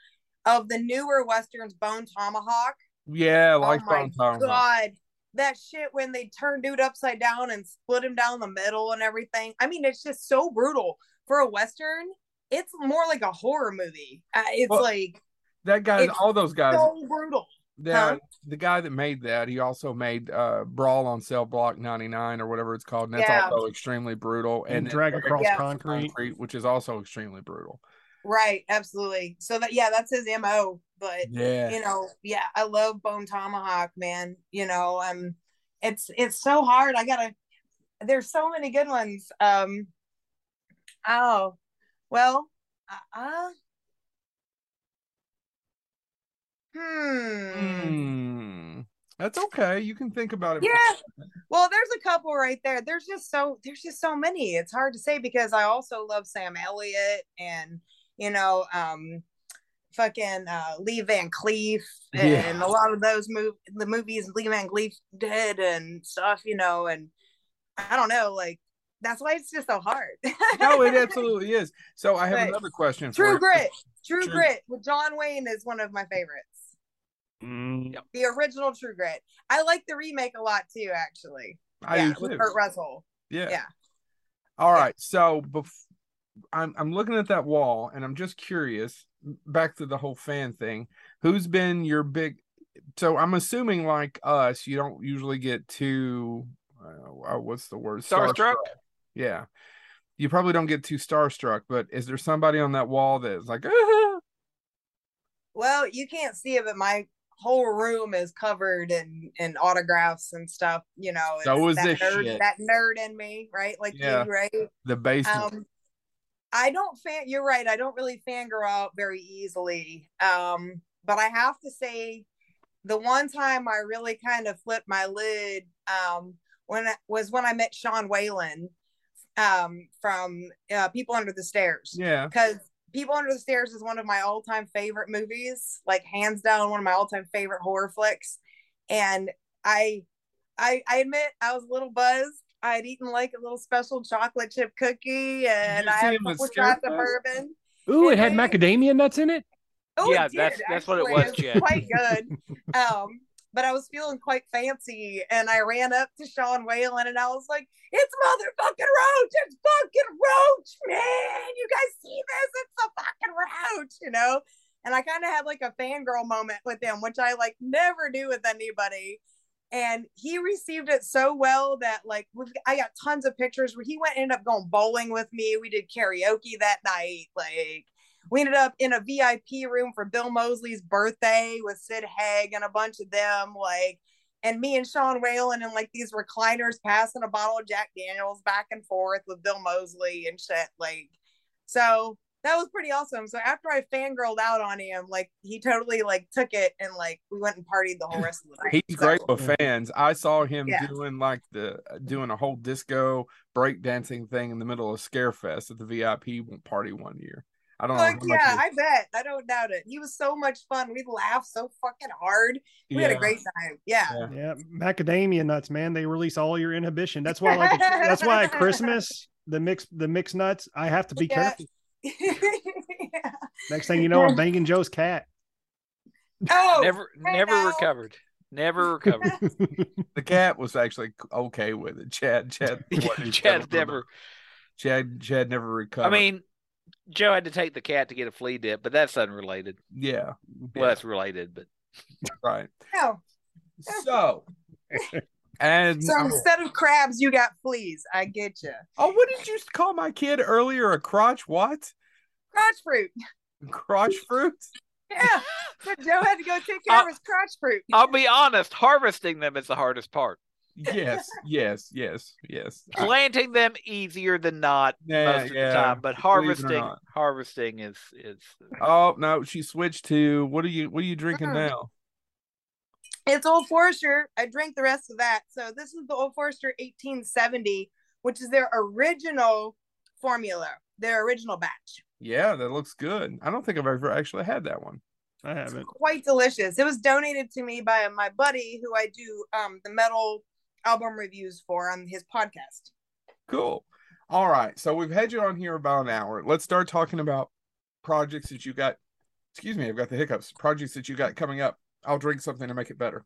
Of the newer westerns, Bone Tomahawk. yeah I like oh my Bone Tomahawk. god, that shit when they turn dude upside down and split him down the middle and everything. I mean, it's just so brutal for a western. It's more like a horror movie. Uh, it's Well, like that guy all those guys so brutal. the Huh? the guy that made that he also made uh brawl on cell block 99 or whatever it's called and that's Yeah. also extremely brutal and and drag across Yeah. concrete. which is also extremely brutal Right, absolutely. So that yeah, that's his MO. But yeah you know, yeah, I love Bone Tomahawk, man. You know, um it's it's so hard. I gotta there's so many good ones. Um oh well uh, uh hmm. Hmm. that's okay you can think about it Yeah. Well, there's a couple right there. There's just so there's just so many. It's hard to say because I also love Sam Elliott and you know, um fucking uh Lee Van Cleef and Yeah. a lot of those move the movies Lee Van Cleef did and stuff, you know, and I don't know, like that's why it's just so hard. *laughs* no it absolutely is so i have Right. another question True. Grit. True, True- Grit with John Wayne is one of my favorites. Mm, The original True Grit. I like the remake a lot too, actually. I yeah, with. Kurt Russell. yeah yeah. all right so bef- I'm, I'm looking at that wall and i'm just curious back to the whole fan thing who's been your big so i'm assuming like us you don't usually get too uh, what's the word Starstruck? yeah you probably don't get too starstruck but is there somebody on that wall that's like "Ah." Well, you can't see it, but my whole room is covered in in autographs and stuff. You know, So it's is that this nerd, shit. that nerd in me, right? Like Yeah. you, right? the basement Um, I don't fan. You're right. I don't really fangirl out very easily. Um, but I have to say, the one time I really kind of flipped my lid um, when it was when I met Sean Whalen um, from uh, People Under the Stairs. Yeah. Because People Under the Stairs is one of my all time favorite movies, like hands down one of my all time favorite horror flicks. And I, I, I admit I was a little buzzed. I had eaten like a little special chocolate chip cookie, and I had a couple shots of bourbon. Ooh, it had Hey. macadamia nuts in it. Oh, Yeah, it did, that's- that's what it actually. was, It Jen. Quite good. *laughs* um, but I was feeling quite fancy, and I ran up to Sean Whalen, and I was like, "It's motherfucking Roach! It's fucking Roach, man! You guys see this? It's a fucking Roach!" You know. And I kind of had like a fangirl moment with him, which I like never do with anybody. And he received it so well that like I got tons of pictures where he went ended up going bowling with me. We did karaoke that night. Like we ended up in a VIP room for Bill Moseley's birthday with Sid Haig and a bunch of them. Like, and me and Sean Whalen and like these recliners passing a bottle of Jack Daniels back and forth with Bill Moseley and shit. Like, so that was pretty awesome. So after I fangirled out on him, like he totally like took it and like we went and partied the whole rest of the night. He's So, great with fans. I saw him Yeah. doing like the doing a whole disco breakdancing thing in the middle of Scarefest at the VIP party one year. I don't know. Fuck how much yeah, it- I bet. I don't doubt it. He was so much fun. We laughed so fucking hard. We had a great time. Yeah. Yeah. Yeah, macadamia nuts, man. They release all your inhibition. That's why, like, that's why at *laughs* Christmas the mix the mix nuts. I have to be Yeah. careful. Yeah. *laughs* Next thing you know, I'm banging Joe's cat. Oh, never never now. recovered. Never *laughs* recovered. The cat was actually okay with it. Chad, Chad, wasn't Chad's recovered from never. Chad, Chad never recovered. I mean, Joe had to take the cat to get a flea dip, but that's unrelated. yeah, Well, yeah, that's related, but right. Oh. So, *laughs* and So instead of crabs, you got fleas. I get oh, you. oh, what did you call my kid earlier? A crotch? What? Crotch fruit. Crotch fruit? Yeah. So Joe had to go take care uh, of his crotch fruit. I'll be honest, harvesting them is the hardest part. Yes, *laughs* yes, yes, yes. Planting them easier than not Yeah, most of yeah, the time, but believe it or harvesting harvesting is is Oh no, she switched to what are you what are you drinking now? It's Old Forester. I drank the rest of that. So this is the Old Forester 1870, which is their original formula, their original batch. Yeah, that looks good. I don't think I've ever actually had that one. I haven't. Quite delicious. It was donated to me by my buddy who I do um, the metal album reviews for on his podcast. Cool. All right. So we've had you on here about an hour. Let's start talking about projects that you got. Excuse me, I've got the hiccups. Projects that you got coming up. I'll drink something to make it better.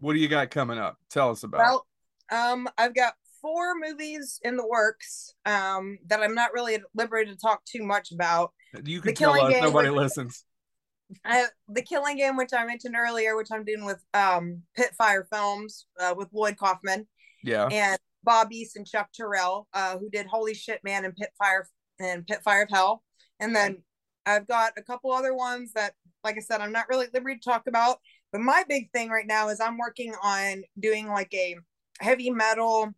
What do you got coming up? Tell us about. Well, um, I've got four movies in the works um, that I'm not really at liberty to talk too much about. you The tell Killing us. Game Nobody with- listens. *laughs* I, the Killing Game, which I mentioned earlier, which I'm doing with um, Pitfire Films uh, with Lloyd Kaufman Yeah. and Bob East and Chuck Terrell, uh, who did Holy Shit Man and Pitfire and Pitfire of Hell. And then I've got a couple other ones that, like I said, I'm not really at liberty to talk about. But my big thing right now is I'm working on doing like a heavy metal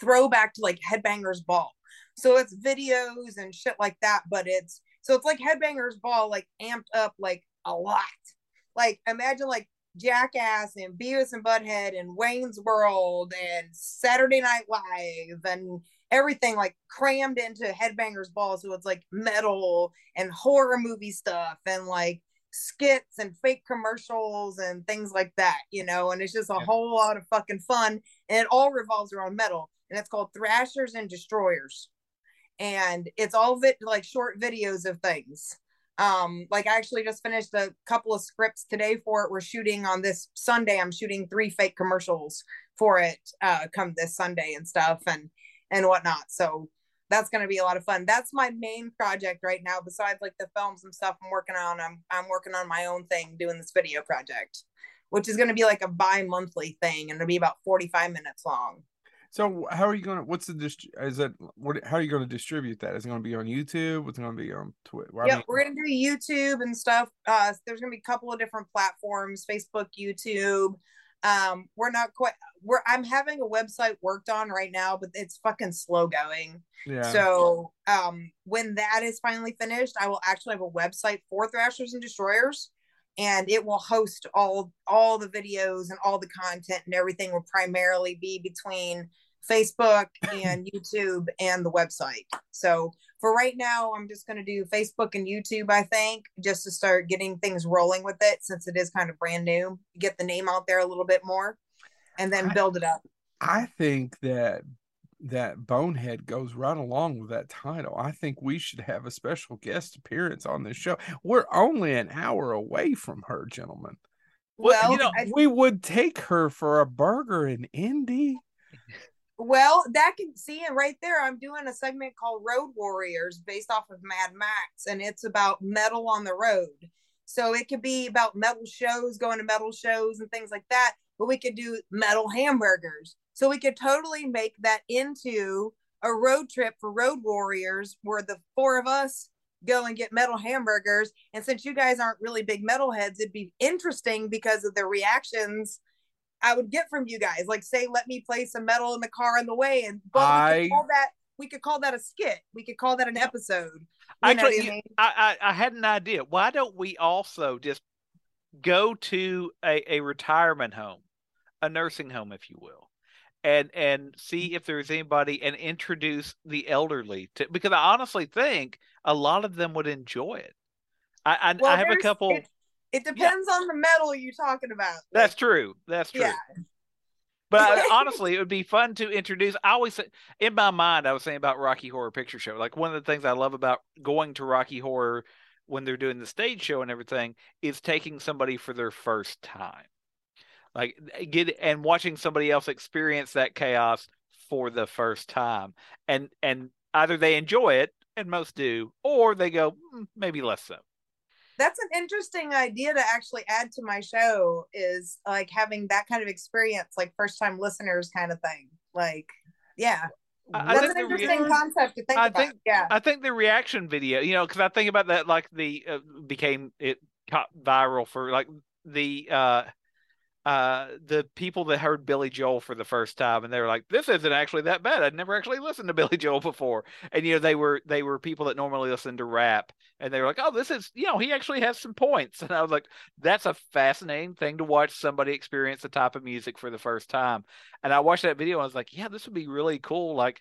throwback to like Headbangers Ball. So it's videos and shit like that, but it's so it's like Headbangers Ball, like amped up like a lot. Like imagine like Jackass and Beavis and Butthead and Wayne's World and Saturday Night Live and everything like crammed into Headbangers Ball. So it's like metal and horror movie stuff and like skits and fake commercials and things like that, you know, and it's just a Yeah. whole lot of fucking fun. And it all revolves around metal. And it's called Thrashers and Destroyers. And it's all of it like short videos of things. Um, like I actually just finished a couple of scripts today for it. We're shooting on this Sunday. I'm shooting three fake commercials for it uh come this Sunday and stuff and and whatnot. So that's going to be a lot of fun. That's my main project right now. Besides like the films and stuff I'm working on, I'm I'm working on my own thing doing this video project, which is going to be like a bi-monthly thing and it'll be about 45 minutes long. So how are you going to? What's the dist? Is that what? How are you going to distribute that? Is it going to be on YouTube? What's it going to be on Twitter? yep, we're gonna do YouTube and stuff. Uh, there's gonna be a couple of different platforms: Facebook, YouTube. Um, we're not quite. We're I'm having a website worked on right now, but it's fucking slow going. Yeah. So um, when that is finally finished, I will actually have a website for Thrashers and Destroyers, and it will host all all the videos and all the content and everything will primarily be between Facebook *laughs* and YouTube and the website. So for right now, I'm just going to do Facebook and YouTube, I think, just to start getting things rolling with it since it is kind of brand new, get the name out there a little bit more and then I- build it up. I think that that bonehead goes right along with that title. I think we should have a special guest appearance on this show. We're only an hour away from her, gentlemen. Well, Well, you know, I- We would take her for a burger in Indy. Well, that can see it right there. I'm doing a segment called Road Warriors based off of Mad Max, and it's about metal on the road. So it could be about metal shows, going to metal shows and things like that. But we could do metal hamburgers. So we could totally make that into a road trip for Road Warriors where the four of us go and get metal hamburgers. And since you guys aren't really big metal heads, it'd be interesting because of the reactions I would get from you guys. Like, say, let me play some metal in the car on the way, and but we I- could call that we could call that a skit. We could call that an episode. You know what Actually, I mean? I, I I had an idea. Why don't we also just go to a, a retirement home, a nursing home, if you will, and and see if there's anybody and introduce the elderly to because I honestly think a lot of them would enjoy it. I I, Well, I have a couple. It, it depends on the metal you're talking about. That's true. That's true. Yeah. But *laughs* honestly, it would be fun to introduce. I always say, in my mind, I was saying about Rocky Horror Picture Show. Like one of the things I love about going to Rocky Horror when they're doing the stage show and everything is taking somebody for their first time. Like get and watching somebody else experience that chaos for the first time, and and either they enjoy it, and most do, or they go "Mm, maybe less so. That's an interesting idea to actually add to my show. Is like having that kind of experience, like first time listeners kind of thing. Like, yeah, I- that's think an the re- interesting concept to think I about. think- yeah. I think the reaction video, you know, because I think about that, like the uh, became it caught viral for like the uh uh the people that heard Billy Joel for the first time, and they were like, "This isn't actually that bad. I'd never actually listened to *laughs* Billy Joel before." And you know, they were they were people that normally listen to rap, and they were like, "Oh, this is you know, he actually has some points." *laughs* And I was like, "That's a fascinating thing to watch somebody experience the type of music for the first time." And I watched that video, and I was like, "Yeah, this would be really cool." Like,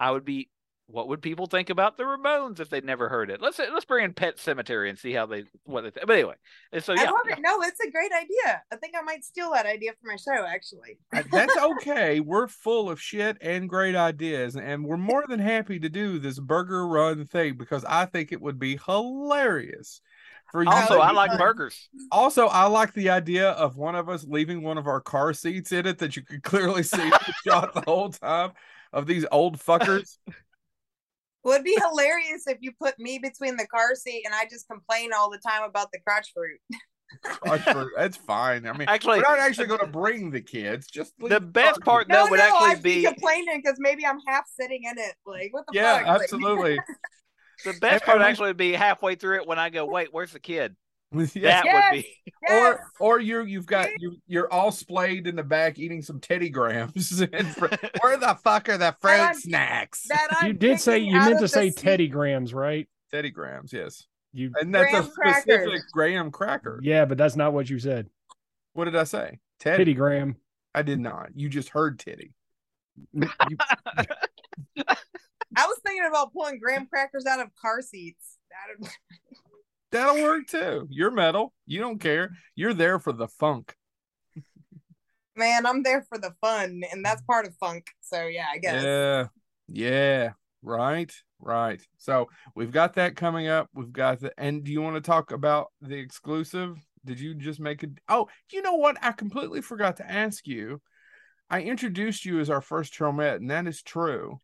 I would be what would people think about the Ramones if they'd never heard it? Let's let's bring in Pet Sematary and see how they what they think. But anyway, and so I yeah, love it. No, it's a great idea. I think I might steal that idea for my show, actually. That's okay. We're full of shit and great ideas, and we're more than happy to do this burger run thing because I think it would be hilarious. For you also I like burgers. Also, I like the idea of one of us leaving one of our car seats in it that you could clearly see *laughs* the shot the whole time of these old fuckers. Would be hilarious if you put me between the car seat and I just complain all the time about the crotch fruit. Crotch fruit. That's fine. I mean, Actually, we're not actually going to bring the kids. Just the best car part seat. no no, would no, actually I'd be be complaining because maybe I'm half sitting in it. Like, what the Yeah, fuck? Like- absolutely. *laughs* the best and part we- actually would be halfway through it when I go, wait, where's the kid? Yeah. That Yes. would be Yes. Or or you're you've got you you're all splayed in the back eating some Teddy Grahams. *laughs* and fr- *laughs* where the fuck are the fruit I'm- snacks? that You did say you meant to say seat. Teddy Grahams, right? Teddy Grahams, yes. You And that's Graham a specific crackers. graham cracker. yeah, but that's not what you said. What did I say? Teddy. Teddy Graham. I did not. You just heard Teddy. You- *laughs* I was thinking about pulling graham crackers out of car seats. That- That'll work too. You're metal. You don't care. You're there for the funk. Man, I'm there for the fun, and that's part of funk. So yeah, I guess. Yeah. Yeah. Right. Right. So we've got that coming up. We've got the and do you want to talk about the exclusive? Did you just make it? Oh, you know what? I completely forgot to ask you. I introduced you as our first Tromette, and that is true.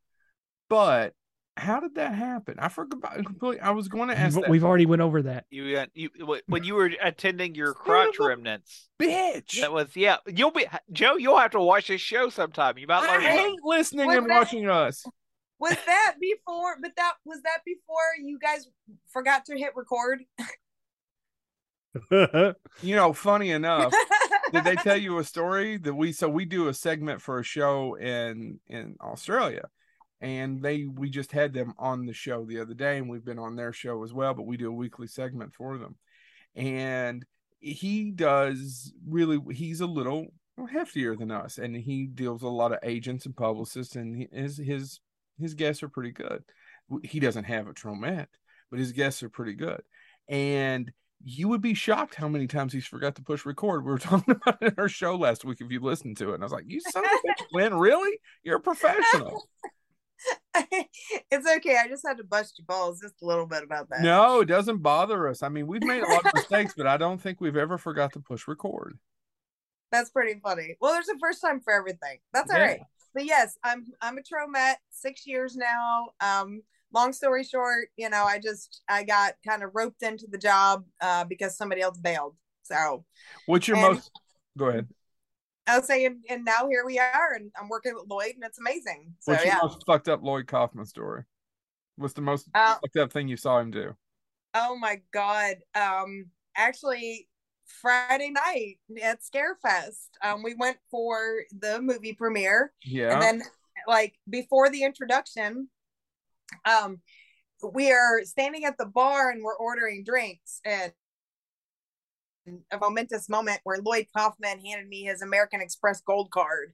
But how did that happen? I forgot completely. I was going to ask We've, that we've already went over that. you, uh, you when you were attending your Son crotch remnants. bitch. That was yeah. You'll be Joe. You'll have to watch this show sometime. You might I learn. something. hate listening Was and that- watching us. Was that before? But that was that before you guys forgot to hit record. *laughs* You know, funny enough, did they tell *laughs* you a story that we so we do a segment for a show in in Australia and they we just had them on the show the other day and we've been on their show as well but we do a weekly segment for them and he does really he's a little heftier than us and he deals a lot of agents and publicists and his his his guests are pretty good he doesn't have a Tromette but his guests are pretty good and you would be shocked how many times he's forgot to push record. We were *laughs* talking about it in our show last week if you listened to it. And I was like, You son of a bitch, Glenn, really? You're a professional. *laughs* it's okay. I just had to bust your balls just a little bit about that. No, it doesn't bother us. I mean, we've made a lot of mistakes, but I don't think we've ever forgot to push record. That's pretty funny. Well, there's a first time for everything. That's all yeah. right. But yes, I'm I'm a Tromette, six years now. Um, long story short, you know, I just I got kind of roped into the job uh, because somebody else bailed. So, what's your and, most? Go ahead. I was saying, and now here we are, and I'm working with Lloyd, and it's amazing. So, What's yeah. your most fucked up Lloyd Kaufman story? What's the most uh, fucked up thing you saw him do? Oh my god! Um, actually, Friday night at Scarefest, um, we went for the movie premiere. Yeah. And then, like before the introduction, um, we are standing at the bar and we're ordering drinks, and a momentous moment where Lloyd Kaufman handed me his American Express gold card.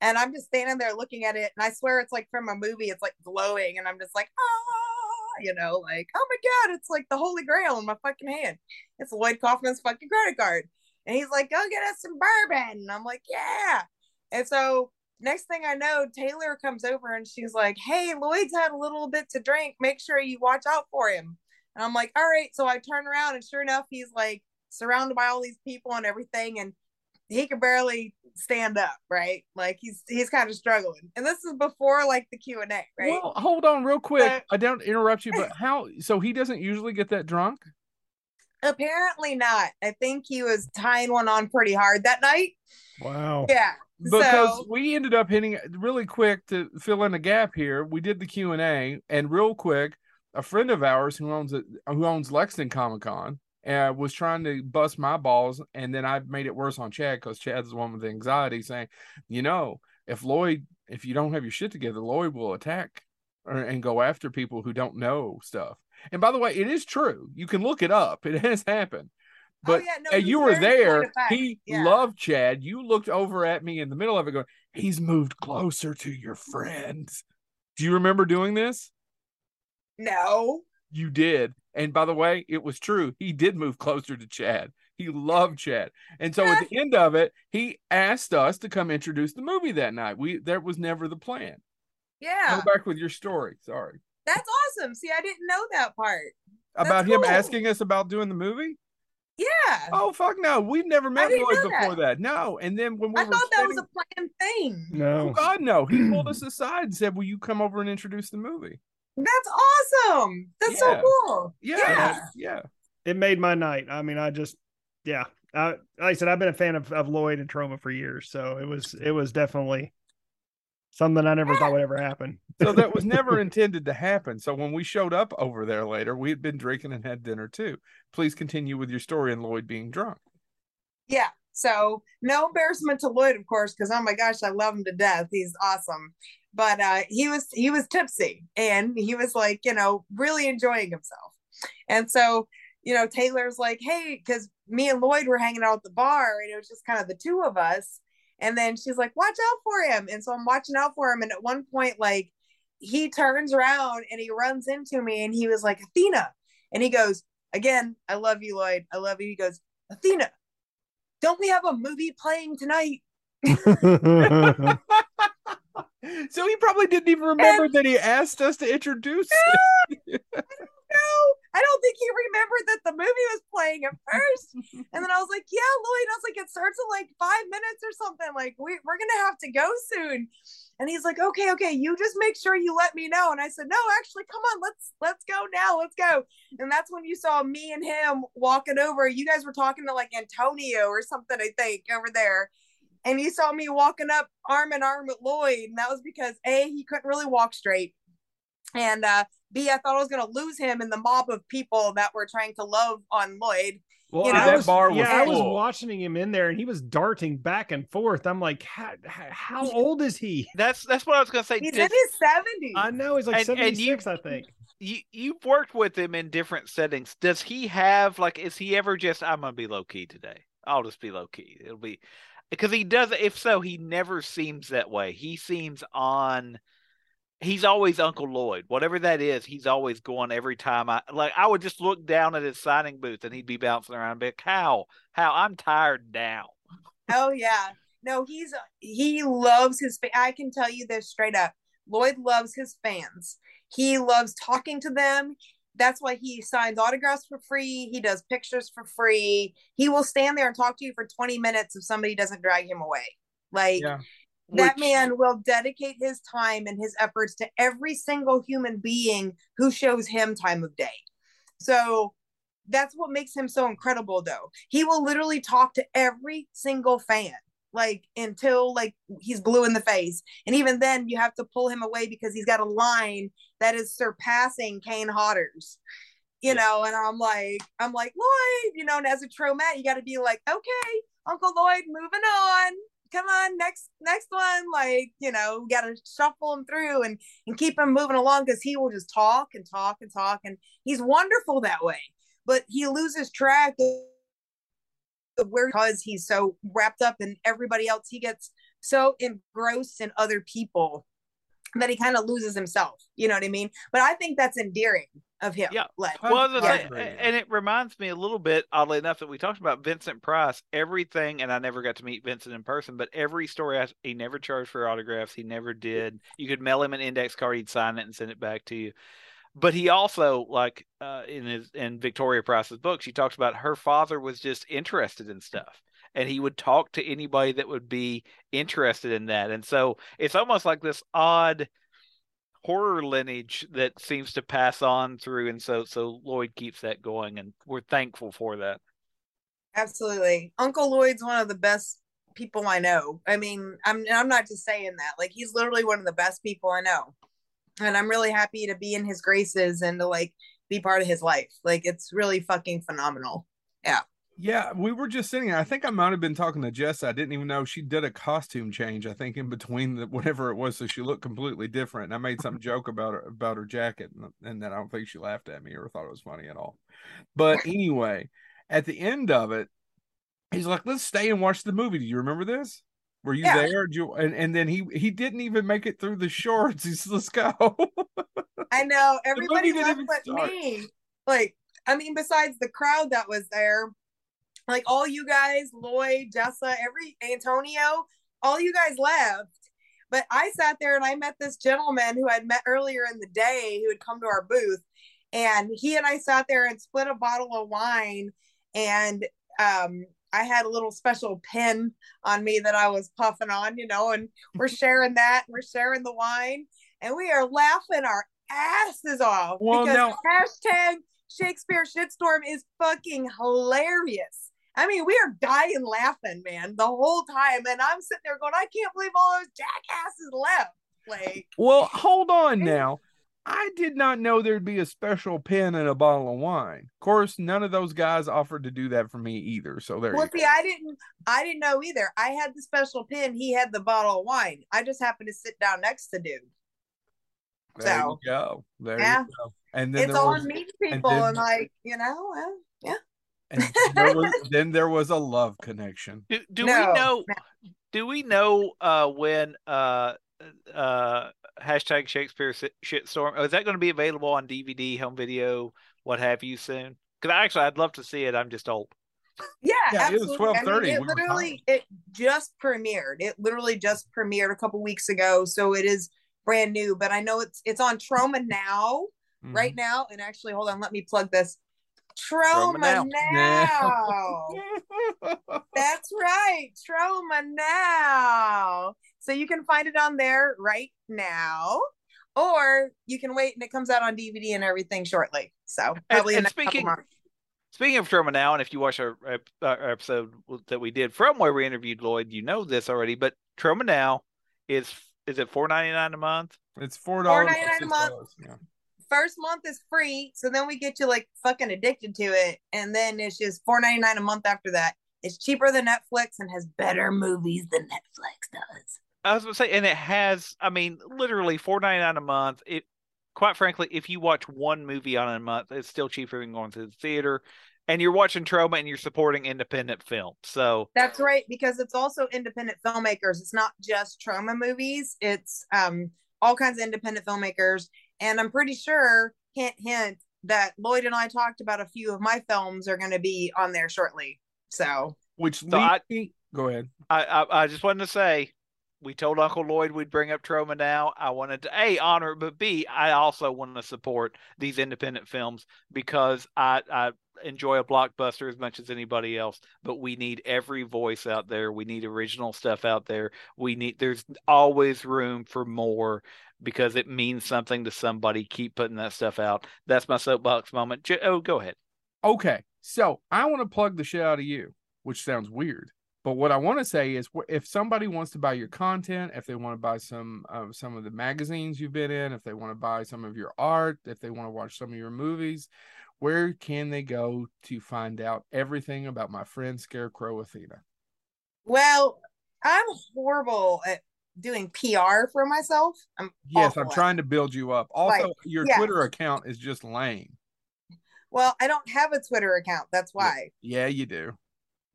And I'm just standing there looking at it. And I swear it's like from a movie, it's like glowing. And I'm just like, ah, you know, like, oh my God, it's like the Holy Grail in my fucking hand. It's Lloyd Kaufman's fucking credit card. And he's like, go get us some bourbon. And I'm like, yeah. And so next thing I know, Taylor comes over and she's like, hey, Lloyd's had a little bit to drink. Make sure you watch out for him. And I'm like, all right. So I turn around and sure enough, he's like surrounded by all these people and everything and he could barely stand up right? Like he's he's kind of struggling. And this is before like the q&a right? Well hold on real quick. I don't interrupt you but *laughs* how so he doesn't usually get that drunk? Apparently not. I think he was tying one on pretty hard that night. Wow. Yeah because so, we ended up hitting really quick to fill in a gap here. We did the q&a and real quick a friend of ours who owns it who owns lexington comic-con and was trying to bust my balls, and then I made it worse on Chad because Chad's the one with anxiety, saying, you know, if Lloyd, if you don't have your shit together, Lloyd will attack or, and go after people who don't know stuff. And by the way, it is true. You can look it up. It *laughs* has happened. Oh, but oh, yeah, no, you were there. He yeah. loved Chad. You looked over at me in the middle of it, going, "He's moved closer to your friends." Do you remember doing this? No. You did. And by the way, it was true. He did move closer to Chad. He loved Chad. And so at the end of it, he asked us to come introduce the movie that night. We that was never the plan. Yeah. Go back with your story. Sorry. That's awesome. See, I didn't know that part. That's about cool. him asking us about doing the movie? Yeah. Oh fuck no. We've never met Lloyd before that. that. No. And then when we I thought that was a planned thing. No. Oh God, no. He pulled *clears throat* us aside and said, Will you come over and introduce the movie? That's awesome. That's yeah. so cool. Yeah. yeah. Yeah. It made my night. I mean, I just, yeah. I, like I said, I've been a fan of, of Lloyd and Troma for years. So it was, it was definitely something I never thought would ever happen. so that was *laughs* never intended to happen. So when we showed up over there later, we had been drinking and had dinner too. Please continue with your story and Lloyd being drunk. Yeah. So no embarrassment to Lloyd, of course, because oh my gosh, I love him to death. He's awesome but uh, he was he was tipsy and he was like you know really enjoying himself. And so you know taylor's like hey because me and lloyd were hanging out at the bar and it was just kind of the two of us. And then she's like watch out for him. And so i'm watching out for him. And at one point like he turns around and he runs into me and he was like athena. And he goes again i love you lloyd. I love you. He goes athena don't we have a movie playing tonight *laughs* *laughs* so he probably didn't even remember and, that he asked us to introduce no, no, I don't think he remembered that the movie was playing at first. and then I was like, yeah, Lloyd. I was like, it starts in like five minutes or something. Like, we, we're going to have to go soon. And he's like, okay, okay, you just make sure you let me know. And I said, no, actually, come on, let's let's go now. Let's go. And that's when you saw me and him walking over. You guys were talking to like Antonio or something, I think, over there and you saw me walking up arm in arm with Lloyd, and that was because A, he couldn't really walk straight, and uh, B, I thought I was gonna lose him in the mob of people that were trying to love on Lloyd. Well, You I that was, bar was yeah, I was watching him in there, and he was darting back and forth. I'm like, how, how old is he? *laughs* That's that's what I was gonna say. He's Does- in his seventies. I know he's like And- and you- 76, I think. you you've worked with him in different settings. Does he have like is he ever just I'm gonna be low key today? I'll just be low key. It'll be because he does if so, he never seems that way. He seems on he's always Uncle Lloyd. Whatever that is, he's always going every time I like I would just look down at his signing booth and he'd be bouncing around like, How? How I'm tired now. Oh yeah. No, he's he loves his I can tell you this straight up. Lloyd loves his fans. He loves talking to them. That's why he signs autographs for free. He does pictures for free. He will stand there and talk to you for 20 minutes if somebody doesn't drag him away. Like Yeah. that Which- man will dedicate his time and his efforts to every single human being who shows him time of day. So that's what makes him so incredible though. He will literally talk to every single fan like until like he's blue in the face. And even then you have to pull him away because he's got a line that is surpassing Kane Hodder's. You know, and I'm like, I'm like, Lloyd, you know, and as a Tromette, you got to be like, okay, Uncle Lloyd, moving on come on next next one like you know we gotta shuffle him through and and keep him moving along because he will just talk and talk and talk and he's wonderful that way but he loses track of where because he's so wrapped up in everybody else he gets so engrossed in other people that he kind of loses himself you know what i mean but i think that's endearing of him Yeah. like Well, as I I say, agree, yeah. and it reminds me a little bit, oddly enough, that we talked about Vincent Price. Everything, and I never got to meet Vincent in person, but every story, I, he never charged for autographs. He never did. You could mail him an index card, he'd sign it and send it back to you. But he also, like uh, in his in Victoria Price's book, she talks about her father was just interested in stuff, and he would talk to anybody that would be interested in that. And so it's almost like this odd horror lineage that seems to pass on through and so so Lloyd keeps that going and we're thankful for that. Absolutely. Uncle Lloyd's one of the best people I know. I mean, I'm I'm not just saying that. Like he's literally one of the best people I know. And I'm really happy to be in his graces and to like be part of his life. Like it's really fucking phenomenal. Yeah, Yeah, we were just sitting. I think I might have been talking to Jess. I didn't even know she did a costume change. I think in between the whatever it was, so she looked completely different. And I made some *laughs* joke about her about her jacket, and, and then I don't think she laughed at me or thought it was funny at all. But *laughs* anyway, at the end of it, he's like, "Let's stay and watch the movie." Do you remember this? Were you Yeah. there? Did you, and and then he he didn't even make it through the shorts. *laughs* He's "Let's go." I know everybody left but start. me. Like, I mean, besides the crowd that was there, like all you guys, Lloyd, Jessa, every Antonio, all you guys left. But I sat there and I met this gentleman who I'd met earlier in the day who had come to our booth. And he and I sat there and split a bottle of wine. And um, I had a little special pin on me that I was puffing on, you know, and we're sharing *laughs* that. We're sharing the wine. And we are laughing our asses off Well, because now- hashtag Shakespeare shitstorm is fucking hilarious. I mean, we are dying laughing, man, the whole time. And I'm sitting there going, I can't believe all those jackasses left. Like, Well, hold on now. I did not know there'd be a special pen and a bottle of wine. Of course, none of those guys offered to do that for me either. So there well, you see, go. I didn't, I didn't know either. I had the special pin. He had the bottle of wine. I just happened to sit down next to dude. There so- you go. There Yeah. you go. And then It's there all was, meeting and people, then- and, like, you know, well, yeah. and there was *laughs* then there was a love connection. Do, do No, we know do we know uh when uh uh hashtag Shakespeare si- shitstorm oh, is that going to be available on DVD, home video, what have you soon? Because actually I'd love to see it. I'm just old. Yeah, Yeah, it was absolutely. I mean, 12:30. it We literally it just premiered. It literally just premiered a couple weeks ago, so it is brand new. But I know it's it's on Troma now, Mhm. right now. And actually, hold on, let me plug this. Troma Troma Now. now. *laughs* That's right, Troma now. So you can find it on there right now, or you can wait and it comes out on DVD and everything shortly. So probably in and a couple speaking- months. Speaking of Troma Now, and if you watch our, ep- our episode that we did from where we interviewed Lloyd, you know this already. But Troma Now is is it four ninety nine a month? It's four dollars. $4.99 a month. Yeah. first month is free, so then we get you like fucking addicted to it, and then it's just four ninety nine a month after that. It's cheaper than Netflix and has better movies than Netflix does. I was gonna say, and it has. I mean, literally four ninety nine a month. It, quite frankly, if you watch one movie on a month, it's still cheaper than going to the theater. And you're watching Troma, and you're supporting independent film. So that's right, because it's also independent filmmakers. It's not just Troma movies. It's um all kinds of independent filmmakers. And I'm pretty sure, hint hint, that Lloyd and I talked about a few of my films are going to be on there shortly. So, which so I, go ahead. I, I I just wanted to say we told Uncle Lloyd we'd bring up Troma now. I wanted to a honor, but b I also want to support these independent films because I I enjoy a blockbuster as much as anybody else. But we need every voice out there. We need original stuff out there. We need there's always room for more because it means something to somebody. Keep putting that stuff out. That's my soapbox moment. Oh, go ahead. Okay, so I want to plug the shit out of you, which sounds weird. But what I want to say is, if somebody wants to buy your content, if they want to buy some uh, some of the magazines you've been in, if they want to buy some of your art, if they want to watch some of your movies, where can they go to find out everything about my friend Scarecrow Athena? Well, I'm horrible at doing PR for myself. I'm yes, I'm trying to build you up. Also, like, your yeah. Twitter account is just lame. Well, I don't have a Twitter account. That's why. Yeah, you do.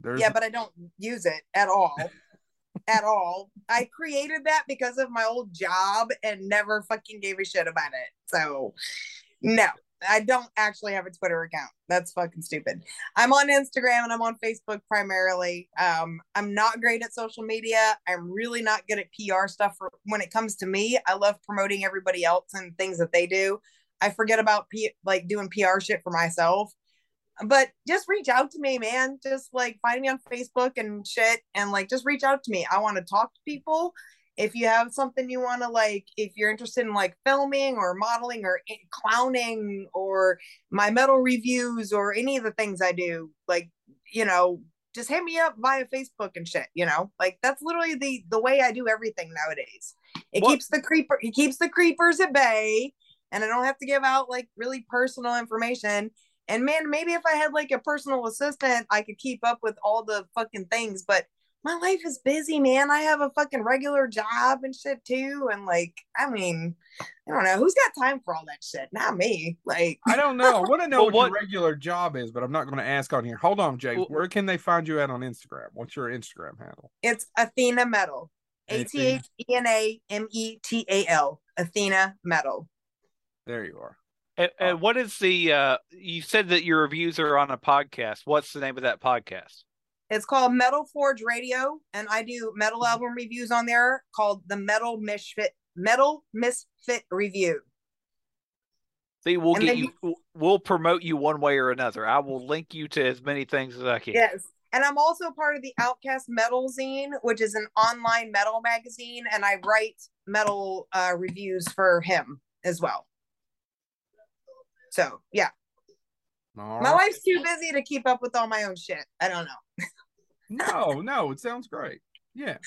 There's... Yeah, but I don't use it at all. at all. I created that because of my old job and never fucking gave a shit about it. So, no, I don't actually have a Twitter account. That's fucking stupid. I'm on Instagram and I'm on Facebook primarily. Um, I'm not great at social media. I'm really not good at PR stuff. For, when it comes to me, I love promoting everybody else and things that they do. I forget about P- like doing PR shit for myself but just reach out to me, man. Just like find me on Facebook and shit, and like just reach out to me. I want to talk to people. If you have something you want to like, if you're interested in like filming or modeling or eh, clowning or my metal reviews or any of the things I do, like you know, just hit me up via Facebook and shit. You know, like that's literally the the way I do everything nowadays. It what? keeps the creeper, it keeps the creepers at bay, and I don't have to give out like really personal information and man, maybe if I had like a personal assistant, I could keep up with all the fucking things. But my life is busy, man. I have a fucking regular job and shit too. And like, I mean, I don't know who's got time for all that shit. Not me. Like, I don't know. I want to *laughs* know well, what, what, your regular job is, but I'm not going to ask on here. Hold on, Jay. Well, Where can they find you at on Instagram? What's your Instagram handle? It's Athena Metal. A T H E N A M E T A L. Athena Metal. There you are. And, and, uh, what is the? Uh, you said that your reviews are on a podcast. What's the name of that podcast? It's called Metal Forge Radio, and I do metal album reviews on there called the Metal Misfit Metal Misfit Review. See, we'll and get you, you. We'll promote you one way or another. I will link you to as many things as I can. Yes, and I'm also part of the Outcast Metal Zine, which is an online metal magazine, and I write metal uh, reviews for him as well. So yeah. All my right. life's too busy to keep up with all my own shit. I don't know. no, no, it sounds great. Yeah.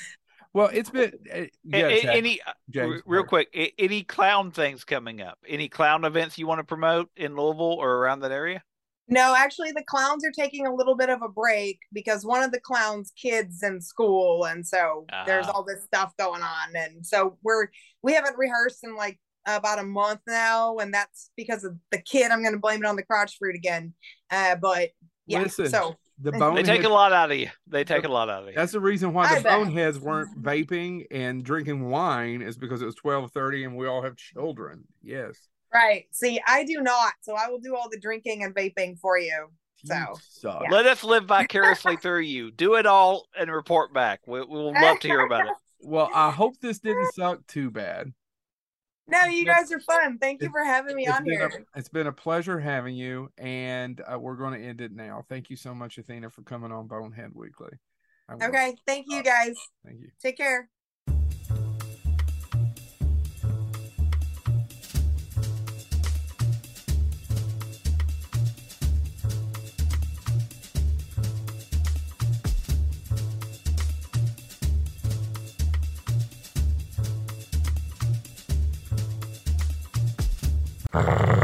Well, it's been *laughs* uh, yeah, any uh, James, real quick. Any clown things coming up? Any clown events you want to promote in Louisville or around that area? No, actually, the clowns are taking a little bit of a break because one of the clowns' kids in school, and so uh-huh. there's all this stuff going on, and so we're we haven't rehearsed in like about a month now, and that's because of the kid. I'm going to blame it on the crotch fruit again. Uh, but yeah, Listen, so the bone they take a lot out of you. They take a lot out of you. That's the reason why the boneheads weren't vaping and drinking wine is because it was twelve thirty and we all have children. Yes. Right. See, I do not, so I will do all the drinking and vaping for you. So yeah. let us live vicariously through you. Do it all and report back. We, will love to hear about it. Well, I hope this didn't suck too bad. No, you guys are fun. Thank you for having me on here. A, it's been a pleasure having you, and uh, we're going to end it now. Thank you so much, Athena, for coming on Bonehead Weekly. Okay, thank you guys. Thank you. Take care. Brrr.